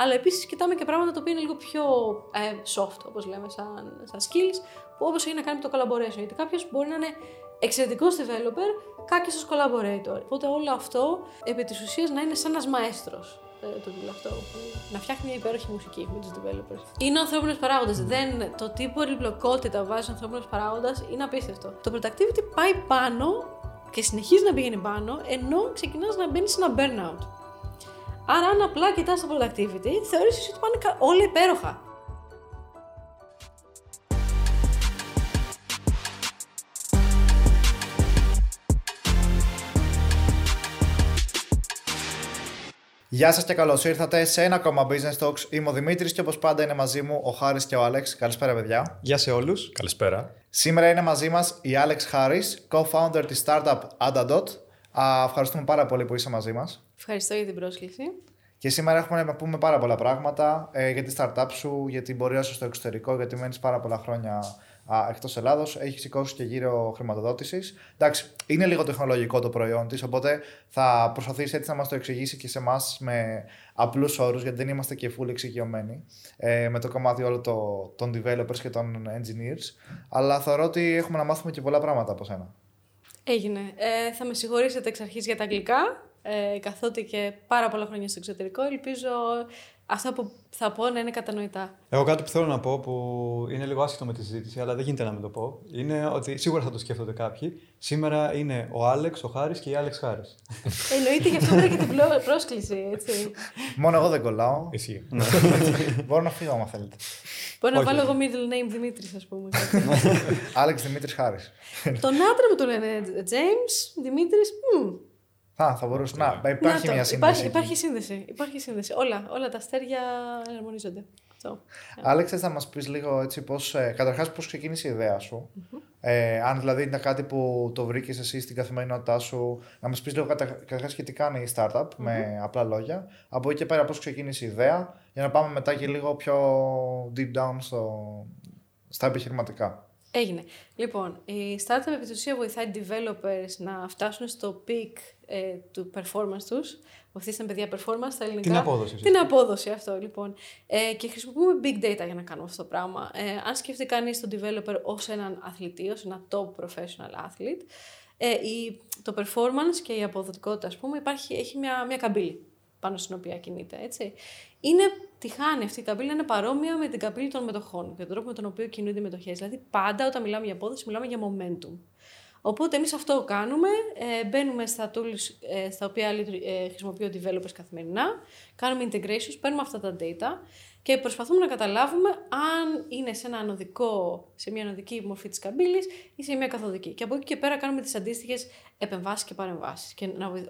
αλλά επίσης κοιτάμε και πράγματα τα οποία είναι λίγο πιο ε, soft, όπως λέμε, σαν, σαν skills, που όπως έχει να κάνει με το collaboration. Γιατί κάποιος μπορεί να είναι εξαιρετικός developer, κάποιος ως collaborator. Οπότε όλο αυτό επί της ουσίας να είναι σαν ένας μαέστρος ε, το αυτό. Να φτιάχνει μια υπέροχη μουσική με τους developers. Είναι ο ανθρώπινος παράγοντας. Δεν, το τι πολυπλοκότητα βάζει ο ανθρώπινος παράγοντας είναι απίστευτο. Το productivity πάει πάνω και συνεχίζει να πηγαίνει πάνω, ενώ ξεκινάς να μπαίνεις σε ένα burnout. Άρα, αν απλά κοιτάς το productivity, θεωρήσει ότι πάνε όλα υπέροχα. Γεια σας και καλώς ήρθατε σε ένα ακόμα Business Talks. Είμαι ο Δημήτρης και όπως πάντα είναι μαζί μου ο Χάρης και ο Άλεξ. Καλησπέρα, παιδιά. Γεια σε όλους. Καλησπέρα. Σήμερα είναι μαζί μας η Άλεξ Χάρης, co-founder της startup Adadot. Ευχαριστούμε πάρα πολύ που είσαι μαζί μας. Ευχαριστώ για την πρόσκληση. Και σήμερα έχουμε να πούμε πάρα πολλά πράγματα ε, για τη startup σου, για την πορεία σου στο εξωτερικό, γιατί μένεις πάρα πολλά χρόνια εκτός Ελλάδος. Έχεις σηκώσει και γύρω χρηματοδότησης. Εντάξει, είναι λίγο τεχνολογικό το προϊόν της, οπότε θα προσπαθήσεις έτσι να μας το εξηγήσει και σε εμάς με απλούς όρους, γιατί δεν είμαστε και full εξοικειωμένοι ε, με το κομμάτι όλο το, των developers και των engineers. Αλλά θεωρώ ότι έχουμε να μάθουμε και πολλά πράγματα από σένα. Έγινε. Ε, θα με συγχωρήσετε εξ αρχής για τα αγγλικά, ε, καθότι και πάρα πολλά χρόνια στο εξωτερικό. Ελπίζω αυτά που θα πω να είναι κατανοητά. Εγώ κάτι που θέλω να πω που είναι λίγο άσχετο με τη συζήτηση, αλλά δεν γίνεται να μην το πω, είναι ότι σίγουρα θα το σκέφτονται κάποιοι. Σήμερα είναι ο Άλεξ, ο Χάρης και η Άλεξ Χάρης. Εννοείται, γι' αυτό πήρα και την πρόσκληση, έτσι. Μόνο εγώ δεν κολλάω. Ισχύει. Μπορώ να φύγω, άμα θέλετε. Μπορώ να βάλω εγώ middle name Δημήτρης, ας πούμε. Άλεξ Δημήτρης Χάρης. Τον άντρα μου τον λένε James Δημήτρης. Α, θα μπορούσε να. Υπάρχει μια σύνδεση. Υπάρχει, υπάρχει, σύνδεση. Υπάρχει σύνδεση. Όλα, όλα τα αστέρια εναρμονίζονται. Άλεξε, θα μας πεις λίγο έτσι πώς. Ε, Καταρχάς, πώς ξεκίνησε η ιδέα σου; Ε, αν δηλαδή ήταν κάτι που το βρήκες εσύ στην καθημερινότητά σου, να μας πεις λίγο καταρχάς και τι κάνει η startup με απλά λόγια. Από εκεί και πέρα, πώς ξεκίνησε η ιδέα, για να πάμε μετά και λίγο πιο deep down στο, στα επιχειρηματικά. Έγινε. Λοιπόν, η startup επί βοηθάει developers να φτάσουν στο peak ε, του performance τους. Βοηθήσαν παιδιά performance στα ελληνικά. Την απόδοση. Την απόδοση αυτό λοιπόν. Ε, και χρησιμοποιούμε big data για να κάνουμε αυτό το πράγμα. Ε, αν σκεφτεί κανείς τον developer ως έναν αθλητή, ως ένα top professional athlete, ε, η, το performance και η αποδοτικότητα, ας πούμε, υπάρχει, έχει μια, μια καμπύλη πάνω στην οποία κινείται, έτσι. Είναι τυχάνει αυτή η καμπύλη είναι παρόμοια με την καμπύλη των μετοχών και τον τρόπο με τον οποίο κινούνται οι μετοχές. Δηλαδή, πάντα όταν μιλάμε για απόδοση, μιλάμε για momentum. Οπότε εμείς αυτό κάνουμε, ε, μπαίνουμε στα tools ε, στα οποία ε, χρησιμοποιεί ο developers καθημερινά, κάνουμε integrations, παίρνουμε αυτά τα data και προσπαθούμε να καταλάβουμε αν είναι σε, ένα ανωδικό, σε μια ανωδική μορφή της καμπύλης ή σε μια καθοδική. Και από εκεί και πέρα κάνουμε τις αντίστοιχες επεμβάσεις και παρεμβάσεις,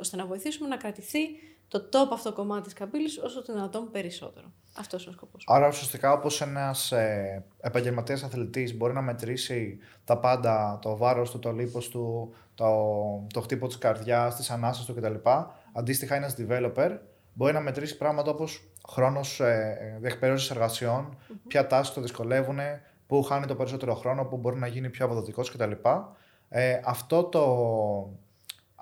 ώστε να βοηθήσουμε να κρατηθεί το top αυτό κομμάτι της καμπύλης όσο το δυνατόν περισσότερο. Αυτός είναι ο σκοπός. Άρα, ουσιαστικά, όπως ένας ε, επαγγελματίας αθλητής μπορεί να μετρήσει τα πάντα, το βάρος του, το λίπος του, το, το χτύπο της καρδιάς, τις ανάσες του κτλ. Αντίστοιχα, ένας developer μπορεί να μετρήσει πράγματα όπως χρόνος ε, διεκπαιρέωσης εργασιών, mm-hmm. ποια τάσει το δυσκολεύουν, πού χάνει το περισσότερο χρόνο, πού μπορεί να γίνει πιο αποδοτικός κτλ. Ε, αυτό το,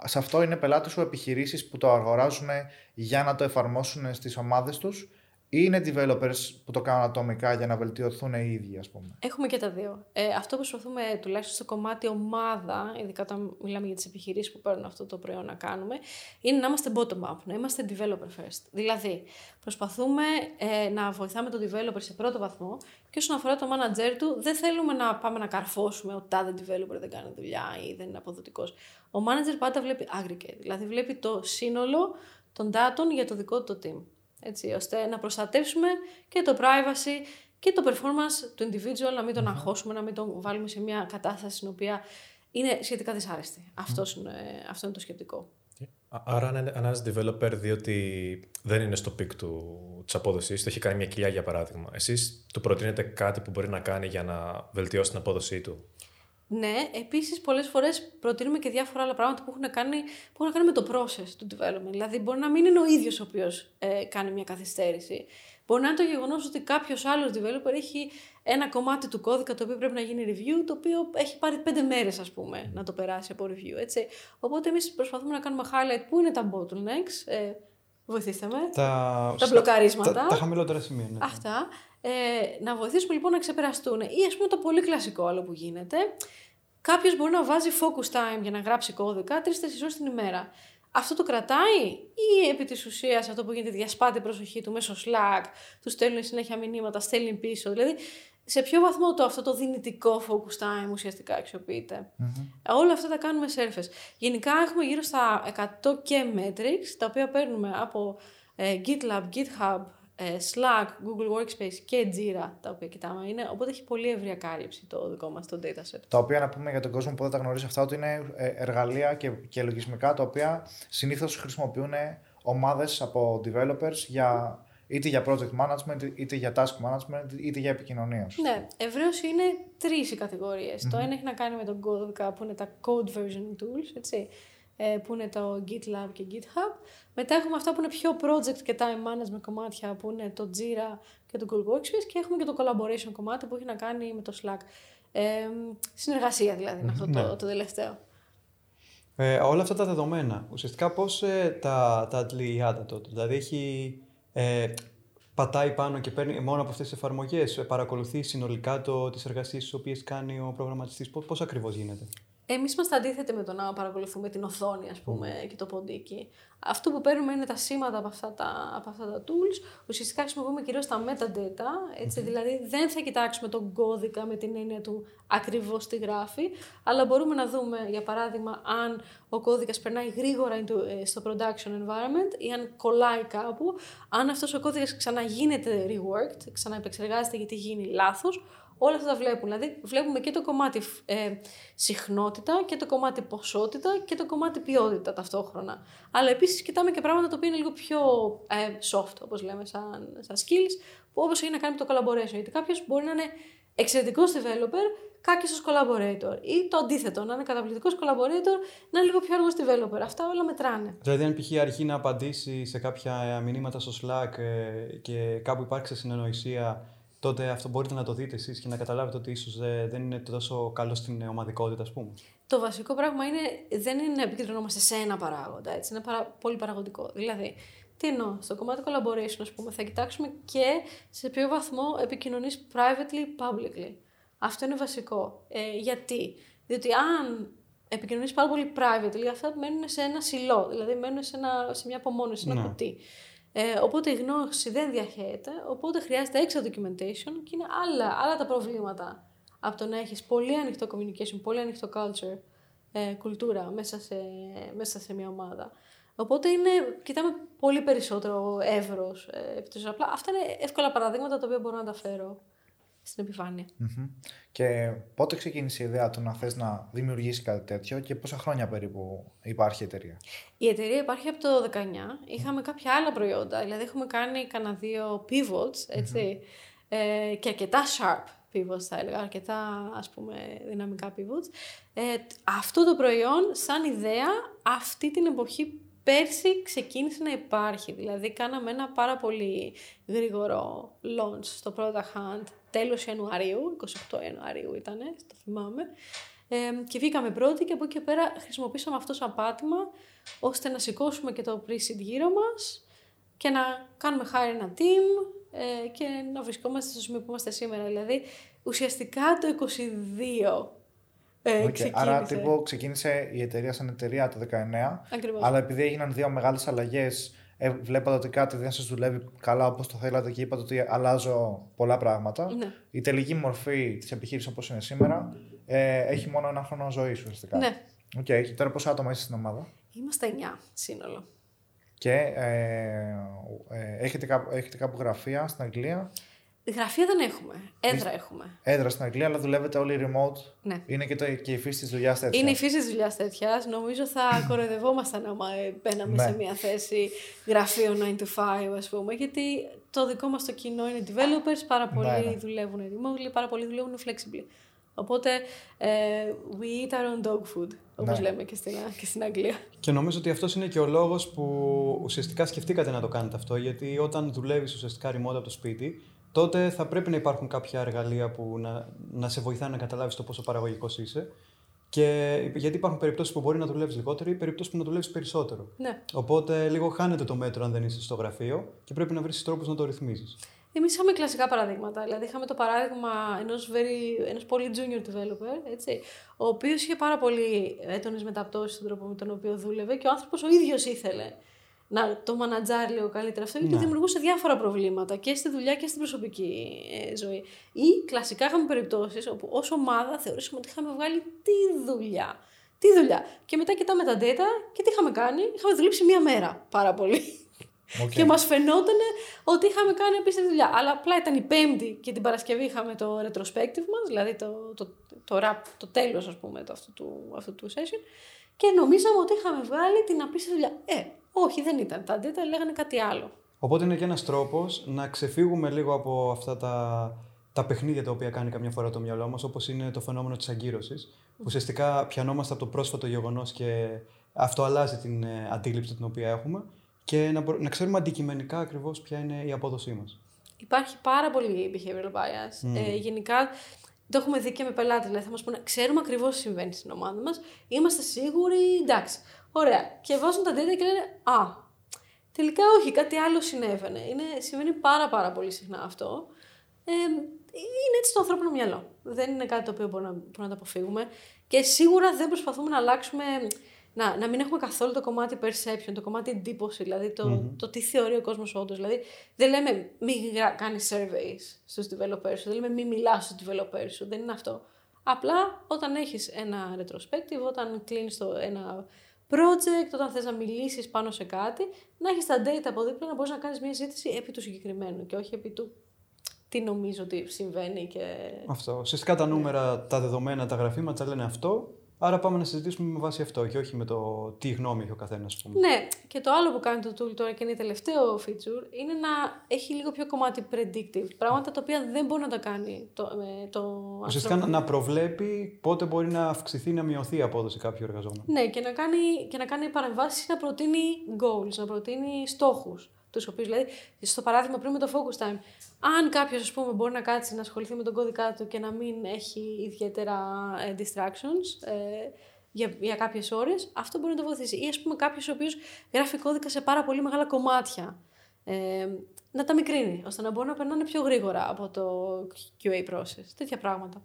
σε αυτό είναι πελάτες σου επιχειρήσεις που το αγοράζουν για να το εφαρμόσουν στις ομάδες τους; ή είναι developers που το κάνουν ατομικά για να βελτιωθούν οι ίδιοι, ας πούμε. Έχουμε και τα δύο. Ε, αυτό που προσπαθούμε τουλάχιστον στο κομμάτι ομάδα, ειδικά όταν μιλάμε για τις επιχειρήσεις που παίρνουν αυτό το προϊόν να κάνουμε, είναι να είμαστε bottom-up, να είμαστε developer first. Δηλαδή, προσπαθούμε ε, να βοηθάμε τον developer σε πρώτο βαθμό και όσον αφορά το manager του, δεν θέλουμε να πάμε να καρφώσουμε ότι τάδε developer δεν κάνει δουλειά ή δεν είναι αποδοτικός. Ο manager πάντα βλέπει aggregate, δηλαδή βλέπει το σύνολο των data για το δικό του team έτσι, ώστε να προστατεύσουμε και το privacy και το performance του individual, να μην τον αγχώσουμε, να μην τον βάλουμε σε μια κατάσταση στην οποία είναι σχετικά δυσάρεστη. Αυτός είναι, αυτό είναι το σκεπτικό. Άρα, αν ένας developer δει ότι δεν είναι στο peak του της απόδοσης, το έχει κάνει μια κοιλιά για παράδειγμα, εσείς του προτείνετε κάτι που μπορεί να κάνει για να βελτιώσει την απόδοσή του; Ναι, επίσης πολλές φορές προτείνουμε και διάφορα άλλα πράγματα που έχουν, κάνει, που έχουν να κάνουν με το process του development. Δηλαδή, μπορεί να μην είναι ο ίδιος ο οποίος ε, κάνει μια καθυστέρηση. Μπορεί να είναι το γεγονός ότι κάποιος άλλος developer έχει ένα κομμάτι του κώδικα το οποίο πρέπει να γίνει review, το οποίο έχει πάρει πέντε μέρες, ας πούμε, να το περάσει από review. Έτσι. Οπότε, εμείς προσπαθούμε να κάνουμε highlight πού είναι τα bottlenecks, ε, Βοηθήστε με. Τα, Τα μπλοκαρίσματα. Τα, τα χαμηλότερα σημεία. Ναι. Αυτά. Ε, να βοηθήσουμε λοιπόν να ξεπεραστούν. Ή ας πούμε το πολύ κλασικό άλλο που γίνεται. Κάποιος μπορεί να βάζει focus time για να γράψει κώδικα 3-4 ώρες την ημέρα. Αυτό το κρατάει ή επί της ουσίας αυτό που γίνεται διασπάται η προσοχή του μέσω Slack, του στέλνουν συνέχεια μηνύματα, στέλνει πίσω. Δηλαδή, σε ποιο βαθμό το αυτό το δυνητικό focus time ουσιαστικά αξιοποιείται; Όλα αυτά τα κάνουμε surface. Γενικά έχουμε γύρω στα 100 και metrics, τα οποία παίρνουμε από ε, GitLab, GitHub, ε, Slack, Google Workspace και Jira, τα οποία κοιτάμε είναι. Οπότε έχει πολύ ευρία κάλυψη το δικό μας το dataset. Τα οποία να πούμε για τον κόσμο που δεν τα γνωρίζει αυτά ότι είναι ε, εργαλεία και, και λογισμικά τα οποία συνήθως χρησιμοποιούν ομάδες από developers για, είτε για project management, είτε για task management, είτε για επικοινωνίας. Ναι, ευρέως είναι τρεις οι κατηγορίες. Mm-hmm. Το ένα έχει να κάνει με τον κώδικα που είναι τα code version tools, έτσι, ε, που είναι το GitLab και GitHub. Μετά έχουμε αυτά που είναι πιο project και time management κομμάτια που είναι το Jira και το Google Workspace και έχουμε και το collaboration κομμάτι που έχει να κάνει με το Slack. Ε, συνεργασία δηλαδή είναι αυτό το, ναι. το τελευταίο. Ε, όλα αυτά τα δεδομένα, ουσιαστικά πώς ε, τα, τα αντλεί η Άτατο, δηλαδή έχει ε, πατάει πάνω και παίρνει μόνο από αυτές τις εφαρμογές, ε, παρακολουθεί συνολικά το, τις εργασίες τις οποίες κάνει ο προγραμματιστής. Πώς, πώς ακριβώς γίνεται; Εμείς είμαστε αντίθετοι με το να παρακολουθούμε την οθόνη, ας πούμε, και το ποντίκι. Αυτό που παίρνουμε είναι τα σήματα από αυτά τα, από αυτά τα tools. Ουσιαστικά χρησιμοποιούμε κυρίως τα metadata, έτσι, δηλαδή δεν θα κοιτάξουμε τον κώδικα με την έννοια του ακριβώς τι γράφει, αλλά μπορούμε να δούμε, για παράδειγμα, αν ο κώδικας περνάει γρήγορα into- ε, στο production environment ή αν κολλάει κάπου, αν αυτός ο κώδικας ξαναγίνεται reworked, ξαναεπεξεργάζεται γιατί γίνει λάθος, Όλα αυτά τα βλέπουν. Δηλαδή, βλέπουμε και το κομμάτι ε, συχνότητα και το κομμάτι ποσότητα και το κομμάτι ποιότητα ταυτόχρονα. Αλλά επίσης κοιτάμε και πράγματα τα οποία είναι λίγο πιο ε, soft, όπως λέμε, σαν, σαν skills, που όπως έχει να κάνει με το collaboration. Γιατί κάποιος μπορεί να είναι εξαιρετικός developer, κάκιστο collaborator. Ή το αντίθετο, να είναι καταπληκτικός collaborator, να είναι λίγο πιο αργό developer. Αυτά όλα μετράνε. Δηλαδή, αν π.χ. αρχεί να απαντήσει σε κάποια μηνύματα στο Slack ε, και κάπου υπάρξει συνεννοησία, τότε αυτό μπορείτε να το δείτε εσείς και να καταλάβετε ότι ίσως ε, δεν είναι τόσο καλό στην ομαδικότητα, ας πούμε. Το βασικό πράγμα είναι, δεν είναι να επικεντρωνόμαστε σε ένα παράγοντα, έτσι, είναι παρα, πολύ παραγωγικό. Δηλαδή, τι εννοώ, στο κομμάτι collaboration, ας πούμε, θα κοιτάξουμε και σε ποιο βαθμό επικοινωνείς privately, publicly. Αυτό είναι βασικό. Ε, γιατί, διότι αν επικοινωνείς πάρα πολύ privately, αυτά μένουν σε ένα σιλό, δηλαδή μένουν σε, ένα, σε μια απομόνωση, σε ένα Ναι. κουτί. Ε, οπότε η γνώση δεν διαχέεται, οπότε χρειάζεται έξtra documentation και είναι άλλα, άλλα τα προβλήματα από το να έχεις πολύ ανοιχτό communication, πολύ ανοιχτό culture, ε, κουλτούρα μέσα σε, μέσα σε μια ομάδα. Οπότε είναι, κοιτάμε πολύ περισσότερο εύρος. Ε, επί της- απλά αυτά είναι εύκολα παραδείγματα τα οποία μπορώ να τα φέρω στην επιφάνεια. Μμμ. Και πότε ξεκίνησε η ιδέα του να θες να δημιουργήσεις κάτι τέτοιο και πόσα χρόνια περίπου υπάρχει η εταιρεία; Η εταιρεία υπάρχει από το 19. Είχαμε κάποια άλλα προϊόντα. Δηλαδή, έχουμε κάνει κανένα δύο pivots, ετσι Ε, και αρκετά sharp pivots, θα έλεγα. Αρκετά, ας πούμε, δυναμικά pivots. Ε, αυτό το προϊόν, σαν ιδέα, αυτή την εποχή πέρσι ξεκίνησε να υπάρχει. Δηλαδή, κάναμε ένα πάρα πολύ γρήγορο launch στο Product Hunt τέλος Ιανουαρίου, 28 Ιανουαρίου ήταν, το θυμάμαι. Ε, και βγήκαμε πρώτοι και από εκεί και πέρα χρησιμοποίησαμε αυτό σαν πάτημα ώστε να σηκώσουμε και το pre-seed γύρω μας και να κάνουμε hire ένα team ε, και να βρισκόμαστε στο σημείο που είμαστε σήμερα. Δηλαδή, ουσιαστικά το 22 ε, Οκ, ξεκίνησε. Άρα τύπου ξεκίνησε η εταιρεία σαν εταιρεία το 19, Ακριβώς. αλλά επειδή έγιναν δύο μεγάλες αλλαγές, ε, βλέπατε ότι κάτι δεν σας δουλεύει καλά όπως το θέλατε και είπατε ότι αλλάζω πολλά πράγματα. Ναι. Η τελική μορφή της επιχείρησης όπως είναι σήμερα ε, έχει μόνο ένα χρόνο ζωής ουσιαστικά. Ναι. Οκ, και τώρα πόσα άτομα είστε στην ομάδα; Είμαστε 9 σύνολο. Και ε, ε, έχετε, κάπου, έχετε κάπου γραφεία στην Αγγλία, Γραφεία δεν έχουμε. Έδρα έχουμε. έδρα στην Αγγλία, αλλά δουλεύετε όλοι remote. Ναι. Είναι και, το, και η φύση της δουλειάς τέτοια. Είναι η φύση της δουλειάς τέτοιας. Νομίζω θα κοροϊδευόμασταν άμα ε, μπαίναμε Ναι. σε μια θέση γραφείο 9 to 5, ας πούμε. Γιατί το δικό μας το κοινό είναι developers, πάρα πολλοί Ναι, ναι. δουλεύουν remotely, πάρα πολλοί δουλεύουν flexibly. Οπότε, ε, we eat our own dog food, όπως Ναι. λέμε και στην, και στην Αγγλία. Και νομίζω ότι αυτός είναι και ο λόγος που ουσιαστικά σκεφτήκατε να το κάνετε αυτό. Γιατί όταν δουλεύεις ουσιαστικά remote από το σπίτι, τότε θα πρέπει να υπάρχουν κάποια εργαλεία που να, να σε βοηθάνε να καταλάβεις το πόσο παραγωγικός είσαι. Και γιατί υπάρχουν περιπτώσεις που μπορεί να δουλεύεις λιγότερο ή περιπτώσεις που να δουλεύεις περισσότερο. Ναι. Οπότε λίγο χάνεται το μέτρο αν δεν είσαι στο γραφείο και πρέπει να βρεις τρόπους να το ρυθμίζεις. Εμείς είχαμε κλασικά παραδείγματα. Δηλαδή, είχαμε το παράδειγμα ενός ενός πολύ junior developer, έτσι, ο οποίος είχε πάρα πολύ έντονες μεταπτώσεις στον τρόπο με τον οποίο δούλευε και ο άνθρωπος ο ίδιος ήθελε να το μανατζάρει λίγο καλύτερα αυτό, γιατί Ναι. δημιουργούσε διάφορα προβλήματα και στη δουλειά και στην προσωπική ε, ζωή. Ή κλασικά είχαμε περιπτώσεις όπου ως ομάδα θεωρήσαμε ότι είχαμε βγάλει τη δουλειά. Τι δουλειά. Και μετά κοιτάμε τα data και τι είχαμε κάνει; Είχαμε δουλέψει μία μέρα πάρα πολύ. Οκ. Και μας φαινόταν ότι είχαμε κάνει απίστευτη δουλειά. Αλλά απλά ήταν η Πέμπτη και την Παρασκευή είχαμε το retrospective μας, δηλαδή το, το, το, wrap, το τέλος, ας πούμε, το, αυτού, του, αυτού του session. Και νομίζαμε ότι είχαμε βγάλει την απίστευτη δουλειά. Ε, όχι, δεν ήταν. Τα data λέγανε κάτι άλλο. Οπότε είναι και ένας τρόπος να ξεφύγουμε λίγο από αυτά τα, τα παιχνίδια τα οποία κάνει καμιά φορά το μυαλό μας, όπως είναι το φαινόμενο της αγκύρωσης. Που ουσιαστικά πιανόμαστε από το πρόσφατο γεγονός και αυτό αλλάζει την ε, αντίληψη την οποία έχουμε και να, μπο- να ξέρουμε αντικειμενικά ακριβώς ποια είναι η απόδοσή μας. Υπάρχει πάρα πολύ behavioral bias. Ε, γενικά το έχουμε δει και με πελάτε. Δηλαδή θα μας πούνε, ξέρουμε ακριβώς τι συμβαίνει στην ομάδα μας. Είμαστε σίγουροι, εντάξει. Ωραία. Και βάζουν τα data και λένε, Α, τελικά όχι, κάτι άλλο συνέβαινε. Είναι, συμβαίνει πάρα πάρα πολύ συχνά αυτό. Ε, είναι έτσι το ανθρώπινο μυαλό. Δεν είναι κάτι το οποίο μπορούμε να, μπορούμε να το αποφύγουμε. Και σίγουρα δεν προσπαθούμε να αλλάξουμε, να, να μην έχουμε καθόλου το κομμάτι perception, το κομμάτι εντύπωση, δηλαδή το, το τι θεωρεί ο κόσμος όντως. Δηλαδή δεν λέμε μην κάνεις surveys στους developers σου, δεν λέμε μην μιλάς στους developers σου, δεν είναι αυτό. Απλά όταν έχεις ένα retrospective, όταν κλείνεις ένα project, όταν θες να μιλήσεις πάνω σε κάτι, να έχεις τα data από δίπλα να μπορείς να κάνεις μια ζήτηση επί του συγκεκριμένου και όχι επί του τι νομίζω ότι συμβαίνει και... Αυτό. Ουσιαστικά τα νούμερα, τα δεδομένα, τα γραφήματα λένε αυτό. Άρα πάμε να συζητήσουμε με βάση αυτό και όχι με το τι γνώμη έχει ο καθένας, ας πούμε. Ναι, και το άλλο που κάνει το tool τώρα και είναι τελευταίο feature είναι να έχει λίγο πιο κομμάτι predictive. Πράγματα τα οποία δεν μπορεί να τα κάνει το, με το Ουσιαστικά ανθρώπινο. να προβλέπει πότε μπορεί να αυξηθεί ή να μειωθεί η απόδοση κάποιου εργαζόμενου. Ναι, και να κάνει, και να κάνει παρεμβάσεις, να προτείνει goals, να προτείνει στόχους. Τους οποίους, δηλαδή, στο παράδειγμα πριν με το focus time, αν κάποιος, ας πούμε, μπορεί να κάτσει να ασχοληθεί με τον κώδικά του και να μην έχει ιδιαίτερα ε, distractions ε, για, για κάποιες ώρες, αυτό μπορεί να το βοηθήσει. Ή, ας πούμε, κάποιος ο οποίος γράφει κώδικα σε πάρα πολύ μεγάλα κομμάτια. Ε, να τα μικρύνει, ώστε να μπορούν να περνάνε πιο γρήγορα από το QA process. Τέτοια πράγματα.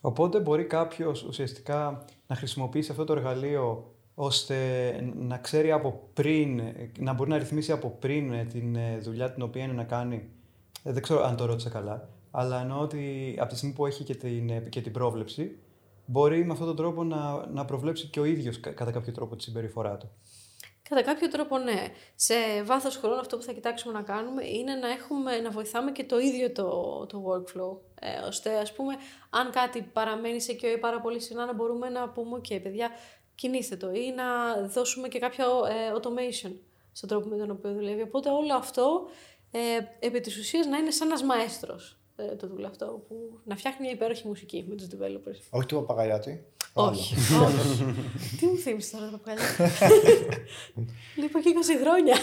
Οπότε μπορεί κάποιος ουσιαστικά να χρησιμοποιήσει αυτό το εργαλείο ώστε να ξέρει από πριν, να μπορεί να ρυθμίσει από πριν ε, την ε, δουλειά την οποία είναι να κάνει. Ε, Δεν ξέρω αν το ρώτησα καλά, αλλά εννοώ ότι από τη στιγμή που έχει και την, ε, και την πρόβλεψη, μπορεί με αυτόν τον τρόπο να, να προβλέψει και ο ίδιος κα- κατά κάποιο τρόπο τη συμπεριφορά του. Κατά κάποιο τρόπο ναι. Σε βάθος χρόνου αυτό που θα κοιτάξουμε να κάνουμε είναι να, έχουμε, να βοηθάμε και το ίδιο το, το workflow. Ε, ώστε ας πούμε αν κάτι παραμένει σε QA πάρα πολύ συχνά να μπορούμε να πούμε ok παιδιά κινήστε το ή να δώσουμε και κάποιο ε, automation στον τρόπο με τον οποίο δουλεύει. Οπότε όλο αυτό ε, επί της ουσίας να είναι σαν ένας μαέστρος ε, το δούλο αυτό που να φτιάχνει μια υπέροχη μουσική με τους developers. Όχι του Παπαγαλιάτη. Όχι. όχι. Τι μου θύμισες τώρα το παπαγαλιά. Λείπω και 20 χρόνια.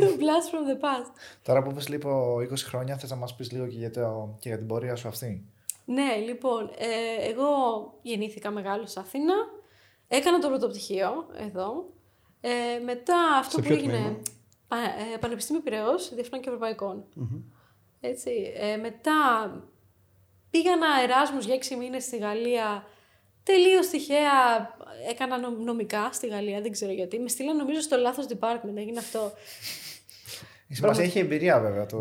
Blast from the past. Τώρα που πες λίγο 20 χρόνια, θες να μας πεις λίγο και για, το, και για την πορεία σου αυτή; Ναι, λοιπόν, ε, εγώ γεννήθηκα μεγάλος στην Αθήνα. Έκανα το πρωτοπτυχίο εδώ. Ε, μετά αυτό Σε που ποιο έγινε. τμήμα; Πα, ε, Πανεπιστήμιο Πυραιός, Διεθνών και Ευρωπαϊκών. Έτσι. Ε, μετά πήγα ένα Εράσμους για έξι μήνες στη Γαλλία. Τελείως τυχαία έκανα νο- νομικά στη Γαλλία, δεν ξέρω γιατί. Με στείλαν νομίζω στο λάθος department, έγινε αυτό. Η σημασία έχει εμπειρία βέβαια του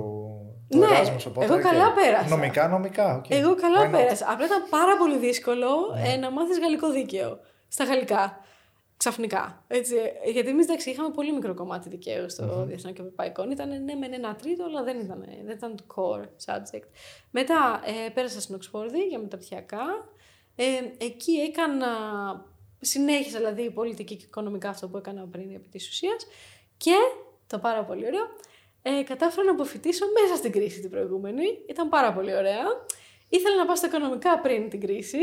το Ναι, Erasmus, οπότε, εγώ καλά και πέρασα. Νομικά, νομικά. οκ. Εγώ καλά Why not? πέρασα. Απλά ήταν πάρα πολύ δύσκολο Ναι. ε, να μάθεις γαλλικό δίκαιο στα γαλλικά. Ξαφνικά. Έτσι. Ε, Γιατί εμείς εντάξει είχαμε πολύ μικρό κομμάτι δικαίου στο mm Διεθνές και Ευρωπαϊκό. Ήταν ναι, μεν ένα τρίτο, αλλά δεν ήταν, δεν ήταν το core subject. Μετά ε, πέρασα στην Οξφόρδη για μεταπτυχιακά. Ε, εκεί έκανα. Συνέχισα δηλαδή πολιτική και οικονομικά αυτό που έκανα πριν επί της ουσίας. Και το πάρα πολύ ωραίο. Ε, κατάφερα να αποφοιτήσω μέσα στην κρίση την προηγούμενη. Ήταν πάρα πολύ ωραία. Ήθελα να πάω στα οικονομικά πριν την κρίση.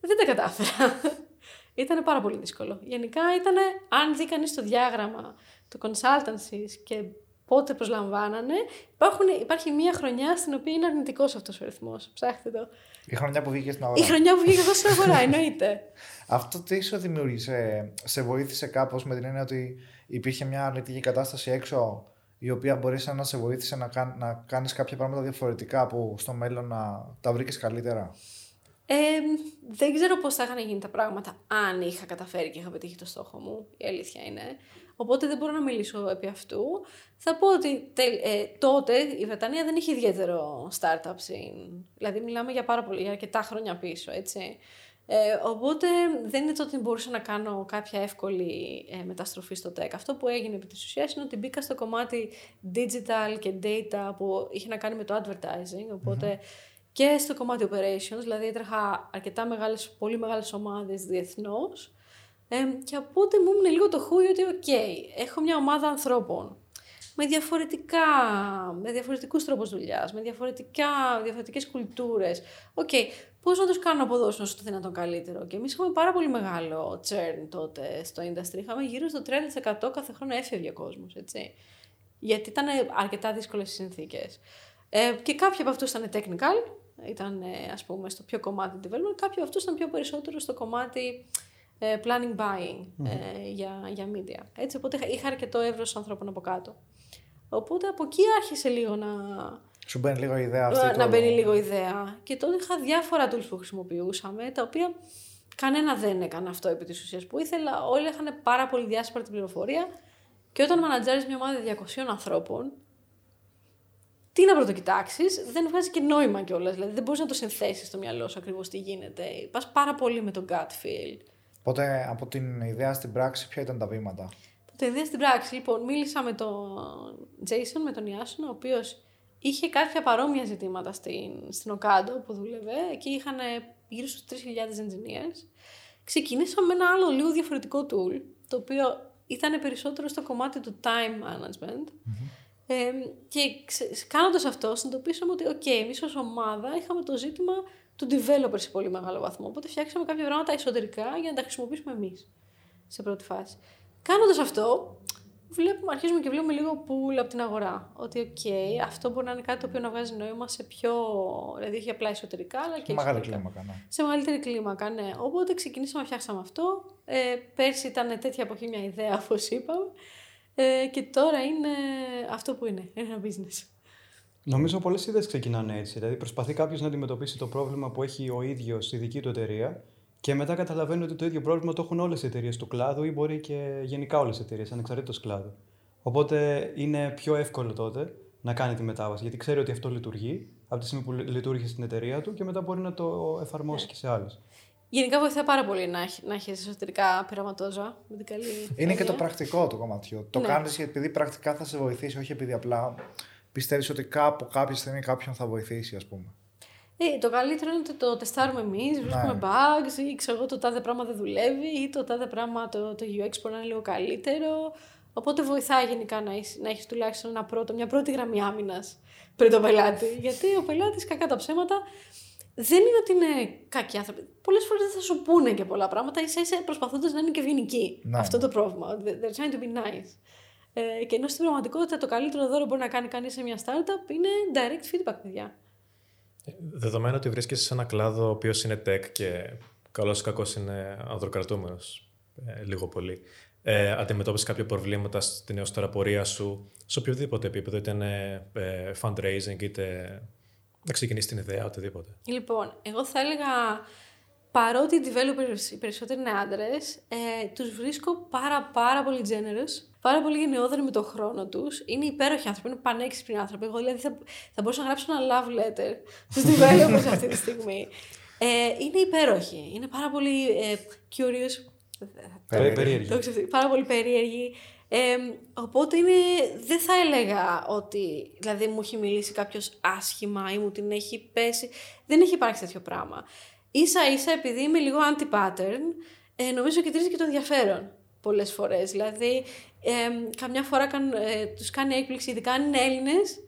Δεν τα κατάφερα. Ήταν πάρα πολύ δύσκολο. Γενικά ήταν, αν δει κανείς το διάγραμμα του consultancies και πότε προσλαμβάνανε. Υπάρχουν, υπάρχει μία χρονιά στην οποία είναι αρνητικός αυτός ο ρυθμός. Ψάχτε το. Η χρονιά που βγήκε στην αγορά. Η χρονιά που βγήκε εδώ στην αγορά, εννοείται. Αυτό τι σου δημιούργησε, σε βοήθησε κάπως με την έννοια ότι υπήρχε μια αρνητική κατάσταση έξω η οποία μπορεί να σε βοήθησε να, κάν, να κάνεις κάποια πράγματα διαφορετικά που στο μέλλον να τα βρήκες καλύτερα; Ε, δεν ξέρω πώς θα είχαν γίνει τα πράγματα αν είχα καταφέρει και είχα πετύχει το στόχο μου. Η αλήθεια είναι. Οπότε δεν μπορώ να μιλήσω επί αυτού. Θα πω ότι ε, τότε η Βρετανία δεν είχε ιδιαίτερο startup scene. Δηλαδή μιλάμε για πάρα πολύ, για αρκετά χρόνια πίσω, έτσι. Ε, οπότε δεν είναι το ότι μπορούσα να κάνω κάποια εύκολη ε, μεταστροφή στο tech. Αυτό που έγινε επί της ουσίας είναι ότι μπήκα στο κομμάτι digital και data που είχε να κάνει με το advertising. οποτε και στο κομμάτι operations, δηλαδή έτρεχα αρκετά μεγάλες, πολύ μεγάλες ομάδες διεθνώς. Ε, και οπότε μου έμεινε λίγο το χούι ότι, οκ, έχω μια ομάδα ανθρώπων με, διαφορετικά, με διαφορετικούς τρόπους δουλειάς, με διαφορετικά, διαφορετικές κουλτούρες. OK, okay, πώς να τους κάνω να αποδώσουν όσο το δυνατόν καλύτερο. Και εμείς είχαμε πάρα πολύ μεγάλο churn τότε στο industry. Είχαμε γύρω στο 30% κάθε χρόνο έφευγε ο κόσμος, έτσι. Γιατί ήταν αρκετά δύσκολες οι συνθήκες. Ε, και κάποιοι από αυτούς ήταν technical, ήταν ας πούμε στο πιο κομμάτι development, κάποιοι από αυτούς ήταν πιο περισσότερο στο κομμάτι ε, planning buying ε, για, για media. Έτσι, οπότε είχα αρκετό εύρος ανθρώπων από κάτω. Οπότε από εκεί άρχισε λίγο να. Σου μπαίνει λίγο ιδέα αυτή. Να, το... να μπαίνει λίγο ιδέα. Και τότε είχα διάφορα tools που χρησιμοποιούσαμε, τα οποία κανένα δεν έκανε αυτό επί της ουσίας που ήθελα. Όλοι είχαν πάρα πολύ διάσπαρτη πληροφορία. Και όταν μανατζάρεις μια ομάδα 200 ανθρώπων, τι να πρωτοκοιτάξεις, δεν βγάζει και νόημα κιόλας. Δηλαδή δεν μπορείς να το συνθέσεις στο μυαλό σου ακριβώς τι γίνεται. Πας πάρα πολύ με τον gut feel. Οπότε από την ιδέα στην πράξη, ποια ήταν τα βήματα; Το ιδέα στην πράξη. Λοιπόν, μίλησα με τον Jason, με τον Ιάσονα, ο οποίος είχε κάποια παρόμοια ζητήματα στην, στην Οκάντο που δούλευε. Εκεί είχαν γύρω στους 3.000 engineers. Ξεκινήσαμε με ένα άλλο λίγο διαφορετικό tool, το οποίο ήταν περισσότερο στο κομμάτι του time management. Ε, και κάνοντας αυτό, συνειδητοποίησαμε ότι, OK, εμείς ως ομάδα είχαμε το ζήτημα του developer σε πολύ μεγάλο βαθμό. Οπότε φτιάξαμε κάποια πράγματα εσωτερικά για να τα χρησιμοποιήσουμε εμείς σε πρώτη φάση. Κάνοντας αυτό, βλέπουμε, αρχίζουμε και βλέπουμε λίγο pull από την αγορά. Ότι, OK, αυτό μπορεί να είναι κάτι το οποίο να βγάζει νόημα σε πιο. δηλαδή όχι απλά εσωτερικά, αλλά και. Σε μεγάλη κλίμακα, ναι. Σε μεγαλύτερη κλίμακα, ναι. Οπότε ξεκινήσαμε να φτιάξαμε αυτό. Ε, πέρσι ήταν τέτοια εποχή μια ιδέα, όπως είπαμε. Ε, και τώρα είναι αυτό που είναι. Είναι ένα business. Νομίζω πολλές ιδέες ξεκινάνε έτσι. Δηλαδή, προσπαθεί κάποιος να αντιμετωπίσει το πρόβλημα που έχει ο ίδιος στη δική του εταιρεία και μετά καταλαβαίνει ότι το ίδιο πρόβλημα το έχουν όλες οι εταιρείες του κλάδου ή μπορεί και γενικά όλες οι εταιρείες, ανεξαρτήτως κλάδου. Οπότε είναι πιο εύκολο τότε να κάνει τη μετάβαση, γιατί ξέρει ότι αυτό λειτουργεί από τη στιγμή που λειτουργεί στην εταιρεία του και μετά μπορεί να το εφαρμόσει και σε άλλες. Γενικά βοηθάει πάρα πολύ να, να έχεις εσωτερικά πειραματόζωα. Με την καλή είναι και το πρακτικό του κομματιού. Το ναι. κάνεις επειδή πρακτικά θα σε βοηθήσει, όχι επειδή απλά πιστεύεις ότι κάπου κάποια στιγμή κάποιον θα βοηθήσει, ας πούμε. Ε, το καλύτερο είναι ότι το τεστάρουμε εμείς, ναι. βρίσκουμε bugs ή ξέρω εγώ το τάδε πράγμα δεν δουλεύει ή το τάδε πράγμα το, το UX μπορεί να είναι λίγο καλύτερο. Οπότε βοηθάει γενικά να έχεις να έχεις τουλάχιστον ένα πρώτο, μια πρώτη γραμμή άμυνας πριν τον πελάτη. Γιατί ο πελάτης, κακά τα ψέματα, δεν είναι ότι είναι κακοί άνθρωποι. Πολλές φορές δεν θα σου πούνε και πολλά πράγματα, ίσα ίσα προσπαθώντας να είναι και ευγενικοί. Ναι. Αυτό το πρόβλημα. They're trying to be nice. Ε, και ενώ στην πραγματικότητα το καλύτερο δώρο που μπορεί να κάνει κανείς σε μια startup είναι direct feedback, παιδιά. Δεδομένου ότι βρίσκεσαι σε ένα κλάδο ο οποίος είναι tech και καλός ή κακός είναι ανδροκρατούμενο, ε, λίγο πολύ. Ε, αντιμετώπισες κάποια προβλήματα στην έως τώρα πορεία σου, σε οποιοδήποτε επίπεδο, είτε είναι ε, fundraising, είτε να ξεκινήσει την ιδέα, οτιδήποτε. Λοιπόν, εγώ θα έλεγα παρότι οι developers οι περισσότεροι είναι άντρες, ε, τους βρίσκω πάρα πάρα πολύ generous πάρα πολύ γενναιόδοροι με τον χρόνο τους. Είναι υπέροχοι άνθρωποι, είναι πανέξυπνοι άνθρωποι. Εγώ δηλαδή θα, θα μπορούσα να γράψω ένα love letter στους developers αυτή τη στιγμή. Ε, είναι υπέροχοι. Είναι πάρα πολύ ε, curious. Περίεργοι. Πάρα πολύ περίεργοι. Ε, οπότε είναι, δεν θα έλεγα ότι δηλαδή μου έχει μιλήσει κάποιος άσχημα ή μου την έχει πέσει. Δεν έχει υπάρξει τέτοιο πράγμα. σα ίσα επειδή είμαι λίγο anti-pattern, ε, νομίζω και τρίζει και το ενδιαφέρον πολλές φορές. Δηλαδή, ε, καμιά φορά καν, ε, τους κάνει έκπληξη, ειδικά αν είναι Έλληνες,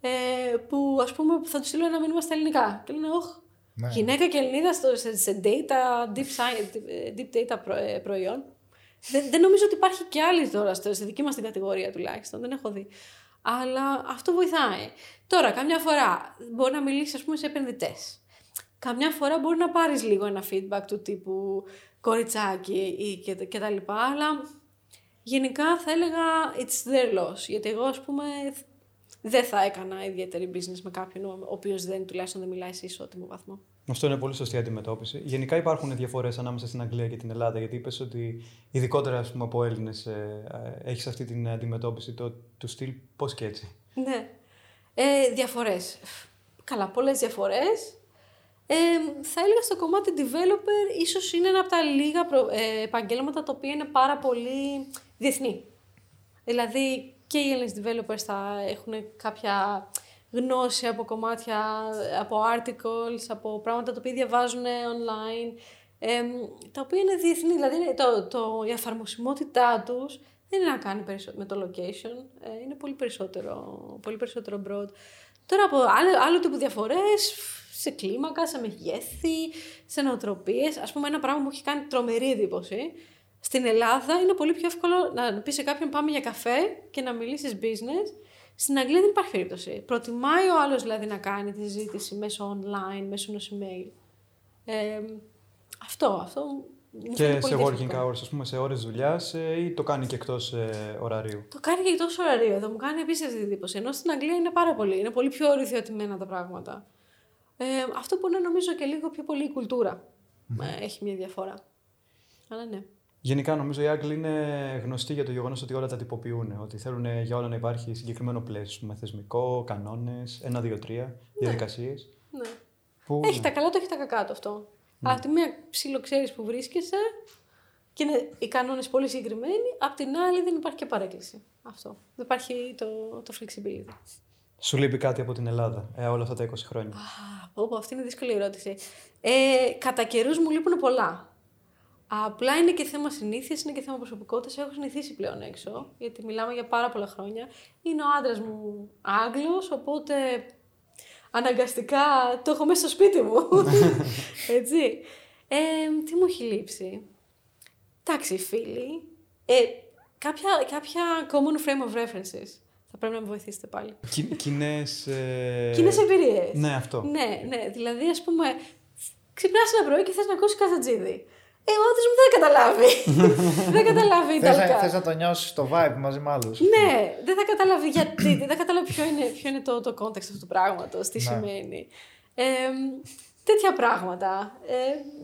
ε, που ας πούμε θα τους στείλω ένα μήνυμα στα ελληνικά. Και λένε, όχ, ναι. γυναίκα και Ελληνίδα στο, σε, σε data, deep, science, deep data προ, ε, προϊόν. Δεν, δεν νομίζω ότι υπάρχει και άλλη τώρα στη δική μας την κατηγορία τουλάχιστον, δεν έχω δει. Αλλά αυτό βοηθάει. Τώρα, καμιά φορά μπορεί να μιλήσεις, ας πούμε, σε επενδυτές. Καμιά φορά μπορεί να πάρεις λίγο ένα feedback του τύπου κοριτσάκι ή και, και τα λοιπά, αλλά γενικά θα έλεγα it's their loss. Γιατί εγώ, ας πούμε, δεν θα έκανα ιδιαίτερη business με κάποιον ο οποίος δεν τουλάχιστον δεν μιλάει σε ισότιμο βαθμό. Αυτό είναι πολύ σωστή αντιμετώπιση. Γενικά υπάρχουν διαφορές ανάμεσα στην Αγγλία και την Ελλάδα, γιατί είπες ότι ειδικότερα ας πούμε, από Έλληνες ε, έχεις αυτή την αντιμετώπιση το, του στυλ πώς και έτσι. Ναι. Ε, διαφορές. Καλά, πολλές διαφορές. Ε, θα έλεγα στο κομμάτι developer ίσως είναι ένα από τα λίγα προ, ε, επαγγέλματα τα οποία είναι πάρα πολύ διεθνή. Δηλαδή και οι Έλληνες developers θα έχουν κάποια γνώση από κομμάτια, από articles, από πράγματα τα οποία διαβάζουν online, ε, τα οποία είναι διεθνή. Δηλαδή το, το, η εφαρμοσιμότητά τους δεν είναι να κάνει με το location, ε, είναι πολύ περισσότερο, πολύ περισσότερο broad. Τώρα από άλλο, άλλο τύπου διαφορές, σε κλίμακα, σε μεγέθη, σε νοοτροπίες. Ας πούμε ένα πράγμα που έχει κάνει τρομερή εντύπωση. Στην Ελλάδα είναι πολύ πιο εύκολο να πεις σε κάποιον πάμε για καφέ και να μιλήσεις business. Στην Αγγλία δεν υπάρχει περίπτωση. Προτιμάει ο άλλος δηλαδή να κάνει τη συζήτηση μέσω online, μέσω ενός email. Ε, αυτό, αυτό και σε working hours, ας πούμε, σε ώρες δουλειάς ή το κάνει και εκτός ε, ωραρίου; Το κάνει και εκτός ωραρίου. Εδώ μου κάνει επίσης αυτή εντύπωση. Ενώ στην Αγγλία είναι πάρα πολύ. Είναι πολύ πιο οριθιωτημένα τα πράγματα. Ε, αυτό που είναι νομίζω και λίγο πιο πολύ η κουλτούρα. Ε, έχει μια διαφορά. Αλλά ναι. Γενικά νομίζω οι Άγγλοι είναι γνωστοί για το γεγονός ότι όλα τα τυποποιούν. Ότι θέλουν για όλα να υπάρχει συγκεκριμένο πλαίσιο με θεσμικό, κανόνες, ένα, δύο, τρία, ναι. διαδικασίες. Ναι. Που... Έχει τα καλά του, έχει τα κακά του αυτό. Ναι. Από τη μία ψήλο ξέρεις που βρίσκεσαι και είναι οι κανόνες πολύ συγκεκριμένοι. Απ' την άλλη δεν υπάρχει και παρέκκληση. Αυτό. Δεν υπάρχει το, το flexibility. Σου λείπει κάτι από την Ελλάδα ε, όλα αυτά τα 20 χρόνια. Α, πω, πω, αυτή είναι δύσκολη ερώτηση. Ε, κατά καιρούς μου λείπουν πολλά. Απλά είναι και θέμα συνήθειας, είναι και θέμα προσωπικότητας. Έχω συνηθίσει πλέον έξω, γιατί μιλάμε για πάρα πολλά χρόνια. Είναι ο άντρας μου Άγγλος, οπότε αναγκαστικά το έχω μέσα στο σπίτι μου. Έτσι. Ε, τι μου έχει λείψει; Εντάξει, φίλοι. Ε, κάποια, κάποια common frame of references. Θα πρέπει να με βοηθήσετε πάλι. Κοινές. Ε... Κοινές εμπειρίες. Ναι, αυτό. Ναι, ναι. Δηλαδή, ας πούμε, ξυπνάς ένα πρωί και θες να ακούσεις καζατζίδι. Ε, ο άντρας μου δεν καταλάβει. δεν καταλάβει Ιταλικά. Θες να το νιώσεις το vibe μαζί με άλλους. Ναι, δεν θα καταλάβει γιατί. δεν θα καταλάβει ποιο είναι, ποιο είναι το, το context αυτού του πράγματος, τι ναι. σημαίνει. Ε, τέτοια πράγματα. Ε,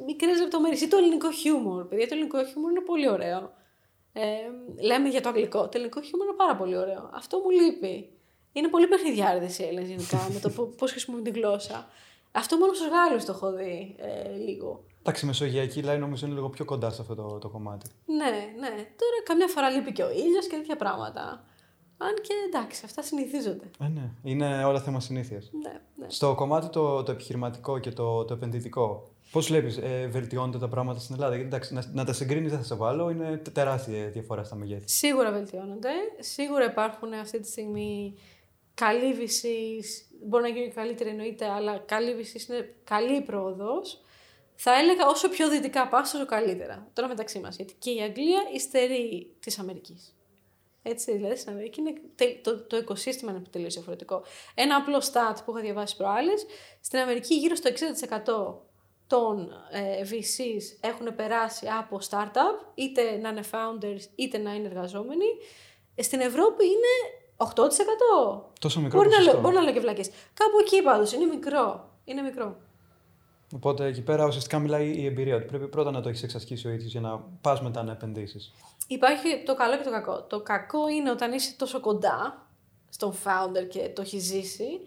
Μικρές λεπτομέρειες. Ή το ελληνικό χιούμορ. Παιδιά, το ελληνικό χιούμορ είναι πολύ ωραίο. Ε, λέμε για το αγγλικό. Το ελληνικό χιούμορ είναι πάρα πολύ ωραίο. Αυτό μου λείπει. Είναι πολύ παιχνιδιάριδες οι Έλληνες γενικά με το πώς χρησιμοποιούν τη γλώσσα. Αυτό μόνο στους Γάλλους το έχω δει ε, λίγο. Εντάξει, η Μεσογειακή Λάι νομίζω είναι λίγο πιο κοντά σε αυτό το, το κομμάτι. Ναι, ναι. Τώρα καμιά φορά λείπει και ο ήλιος και τέτοια πράγματα. Αν και εντάξει, αυτά συνηθίζονται. Ε, ναι. Είναι όλα θέμα συνήθειας. Ναι, ναι. Στο κομμάτι το, το επιχειρηματικό και το, το επενδυτικό, πώς βλέπεις, ε, βελτιώνονται τα πράγματα στην Ελλάδα; Γιατί εντάξει, να, να τα συγκρίνεις δεν θα σε βάλω, είναι τεράστια διαφορά στα μεγέθη. Σίγουρα βελτιώνονται. Σίγουρα υπάρχουν αυτή τη στιγμή καλή Μπορεί να γίνει καλύτερη εννοείται, αλλά καλή είναι καλή πρόοδος θα έλεγα όσο πιο δυτικά πας, τόσο καλύτερα. Τώρα μεταξύ μας. Γιατί και η Αγγλία υστερεί της Αμερικής. Έτσι, δηλαδή στην Αμερική είναι, το, το οικοσύστημα είναι τελείως διαφορετικό. Ένα απλό stat που είχα διαβάσει προάλλες, στην Αμερική γύρω στο 60% των ε, VCs έχουν περάσει από startup, είτε να είναι founders, είτε να είναι εργαζόμενοι. Ε, στην Ευρώπη είναι 8%. Τόσο μικρό μπορεί, να, μπορεί να λέω και βλακές. Κάπου εκεί πάντως, είναι μικρό. Είναι μικρό. Οπότε εκεί πέρα ουσιαστικά μιλάει η εμπειρία ότι πρέπει πρώτα να το έχεις εξασκήσει ο ίδιος για να πας μετά να επενδύσεις. Υπάρχει το καλό και το κακό. Το κακό είναι όταν είσαι τόσο κοντά στον founder και το έχεις ζήσει,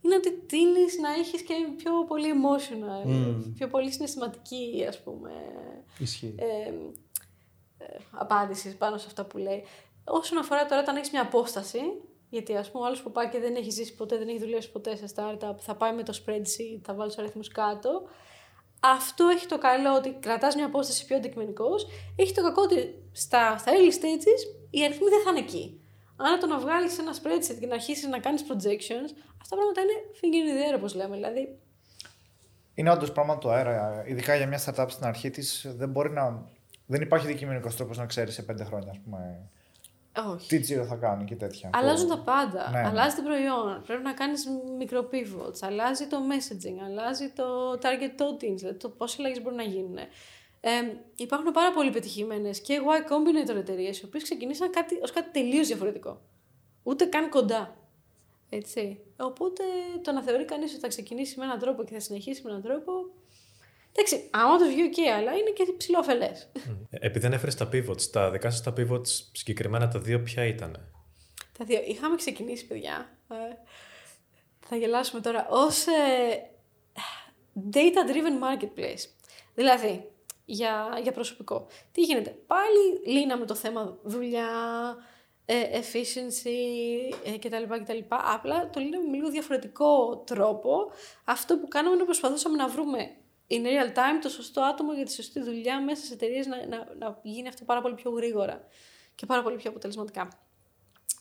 είναι ότι τίνει να έχεις και πιο πολύ emotional, πιο πολύ συναισθηματική, ας πούμε. Ισχύει. Ε, ε, απάντησης πάνω σε αυτά που λέει. Όσον αφορά τώρα όταν έχεις μια απόσταση, γιατί ας πούμε ο άλλος που πάει και δεν έχει ζήσει ποτέ, δεν έχει δουλέψει ποτέ σε startup, θα πάει με το spreadsheet, θα βάλει τους αριθμούς κάτω. Αυτό έχει το καλό ότι κρατάς μια απόσταση πιο αντικειμενικός. Έχει το κακό ότι στα, στα early stages οι αριθμοί δεν θα είναι εκεί. Αν το να βγάλεις ένα spreadsheet και να αρχίσεις να κάνεις projections, αυτά τα πράγματα είναι finger in the air, όπως λέμε. Δηλαδή... Είναι όντως πράγμα το αέρα. Ειδικά για μια startup στην αρχή της, δεν μπορεί να. Δεν υπάρχει δικημενικό τρόπος να ξέρεις σε πέντε χρόνια, ας πούμε, Όχι. τι τζίρο θα κάνει και τέτοια. Αλλάζουν τα πάντα. Ναι, ναι. Αλλάζει το προϊόν. Πρέπει να κάνεις μικρό pivots. Αλλάζει το messaging. Αλλάζει το target audience. Δηλαδή το πόσε αλλαγές μπορούν να γίνουν. Ε, υπάρχουν πάρα πολύ πετυχημένες και Y Combinator εταιρείες οι οποίες ξεκινήσαν κάτι, ως κάτι τελείως διαφορετικό. Ούτε καν κοντά. Έτσι. Οπότε το να θεωρεί κανείς ότι θα ξεκινήσει με έναν τρόπο και θα συνεχίσει με έναν τρόπο. Εντάξει, άμα του βγει ok, αλλά είναι και ψηλό ωφελέ. Ε, Επειδή ανέφερε τα pivots, τα δικά σας τα pivots συγκεκριμένα τα δύο ποια ήταν. Τα δύο. Είχαμε ξεκινήσει, παιδιά. Ε, θα γελάσουμε τώρα. Ως ε, data-driven marketplace. Δηλαδή, για, για προσωπικό. Τι γίνεται; Πάλι λύναμε το θέμα δουλειά, ε, efficiency ε, κτλ, κτλ. Απλά το λύναμε με λίγο διαφορετικό τρόπο. Αυτό που κάναμε είναι ότι προσπαθούσαμε να βρούμε in real time το σωστό άτομο για τη σωστή δουλειά μέσα σε εταιρείες να, να, να γίνει αυτό πάρα πολύ πιο γρήγορα και πάρα πολύ πιο αποτελεσματικά.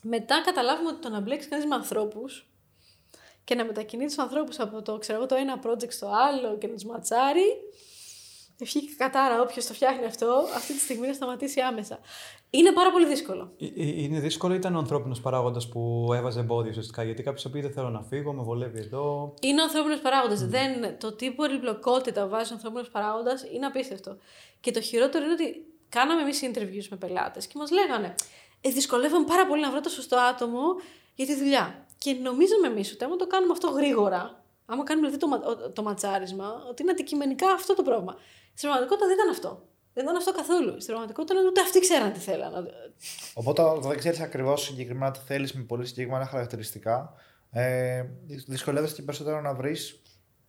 Μετά καταλάβουμε ότι το να μπλέξεις κανείς με ανθρώπους και να μετακινεί του ανθρώπους από το, ξέρω, εγώ, το ένα project στο άλλο και να τους ματσάρει. Ευχή και κατάρα, όποιος το φτιάχνει αυτό, αυτή τη στιγμή να σταματήσει άμεσα. Είναι πάρα πολύ δύσκολο. Ε, ε, Είναι δύσκολο ή ήταν ο ανθρώπινος παράγοντας που έβαζε εμπόδιο ουσιαστικά. Γιατί κάποιος πει δεν θέλω να φύγω, με βολεύει εδώ. Είναι ο ανθρώπινος παράγοντας. Δεν, το τι πολυπλοκότητα βάζει ο ανθρώπινος παράγοντας είναι απίστευτο. Και το χειρότερο είναι ότι κάναμε εμείς interviews με πελάτες και μας λέγανε ε, Δυσκολεύομαι πάρα πολύ να βρω το σωστό άτομο για τη δουλειά. Και νομίζαμε εμείς ότι άμα το κάνουμε αυτό γρήγορα, άμα κάνουμε δηλαδή το, μα- το ματσάρισμα, ότι είναι αντικειμενικά αυτό το πρόβλημα. Στην πραγματικότητα δεν ήταν αυτό. Δεν ήταν αυτό καθόλου. Στην πραγματικότητα ούτε αυτοί ξέραν τι θέλαν. Οπότε όταν δεν ξέρεις ακριβώς συγκεκριμένα τι θέλεις με πολύ συγκεκριμένα χαρακτηριστικά, ε, δυσκολεύεσαι και περισσότερο να βρεις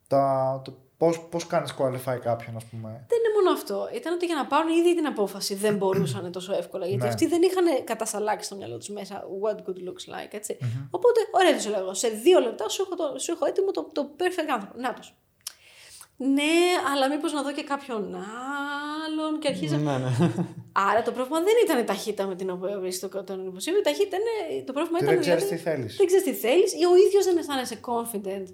το πώς πώς κάνεις qualify κάποιον, ας πούμε. Δεν είναι μόνο αυτό. Ήταν ότι για να πάρουν ήδη την απόφαση δεν μπορούσαν τόσο εύκολα. Γιατί Ναι. αυτοί δεν είχαν κατασαλάξει στο μυαλό τους μέσα what good looks like. ετσι Οπότε, ωραία, τους λέω. Σε δύο λεπτά σου έχω, το, σου έχω έτοιμο το, το perfect άνθρωπο. Να τους. Ναι, αλλά μήπως να δω και κάποιον άλλον και αρχίζω. Ναι, ναι. Άρα το πρόβλημα δεν ήταν η ταχύτητα με την οποία βρει το, τον υποψήφιο. Η ταχύτητα είναι. Το πρόβλημα Τι ήταν. δεν ξέρει δηλαδή, τι θέλεις. δεν ξέρεις τι θέλεις ή ο ίδιος δεν αισθάνεσαι confident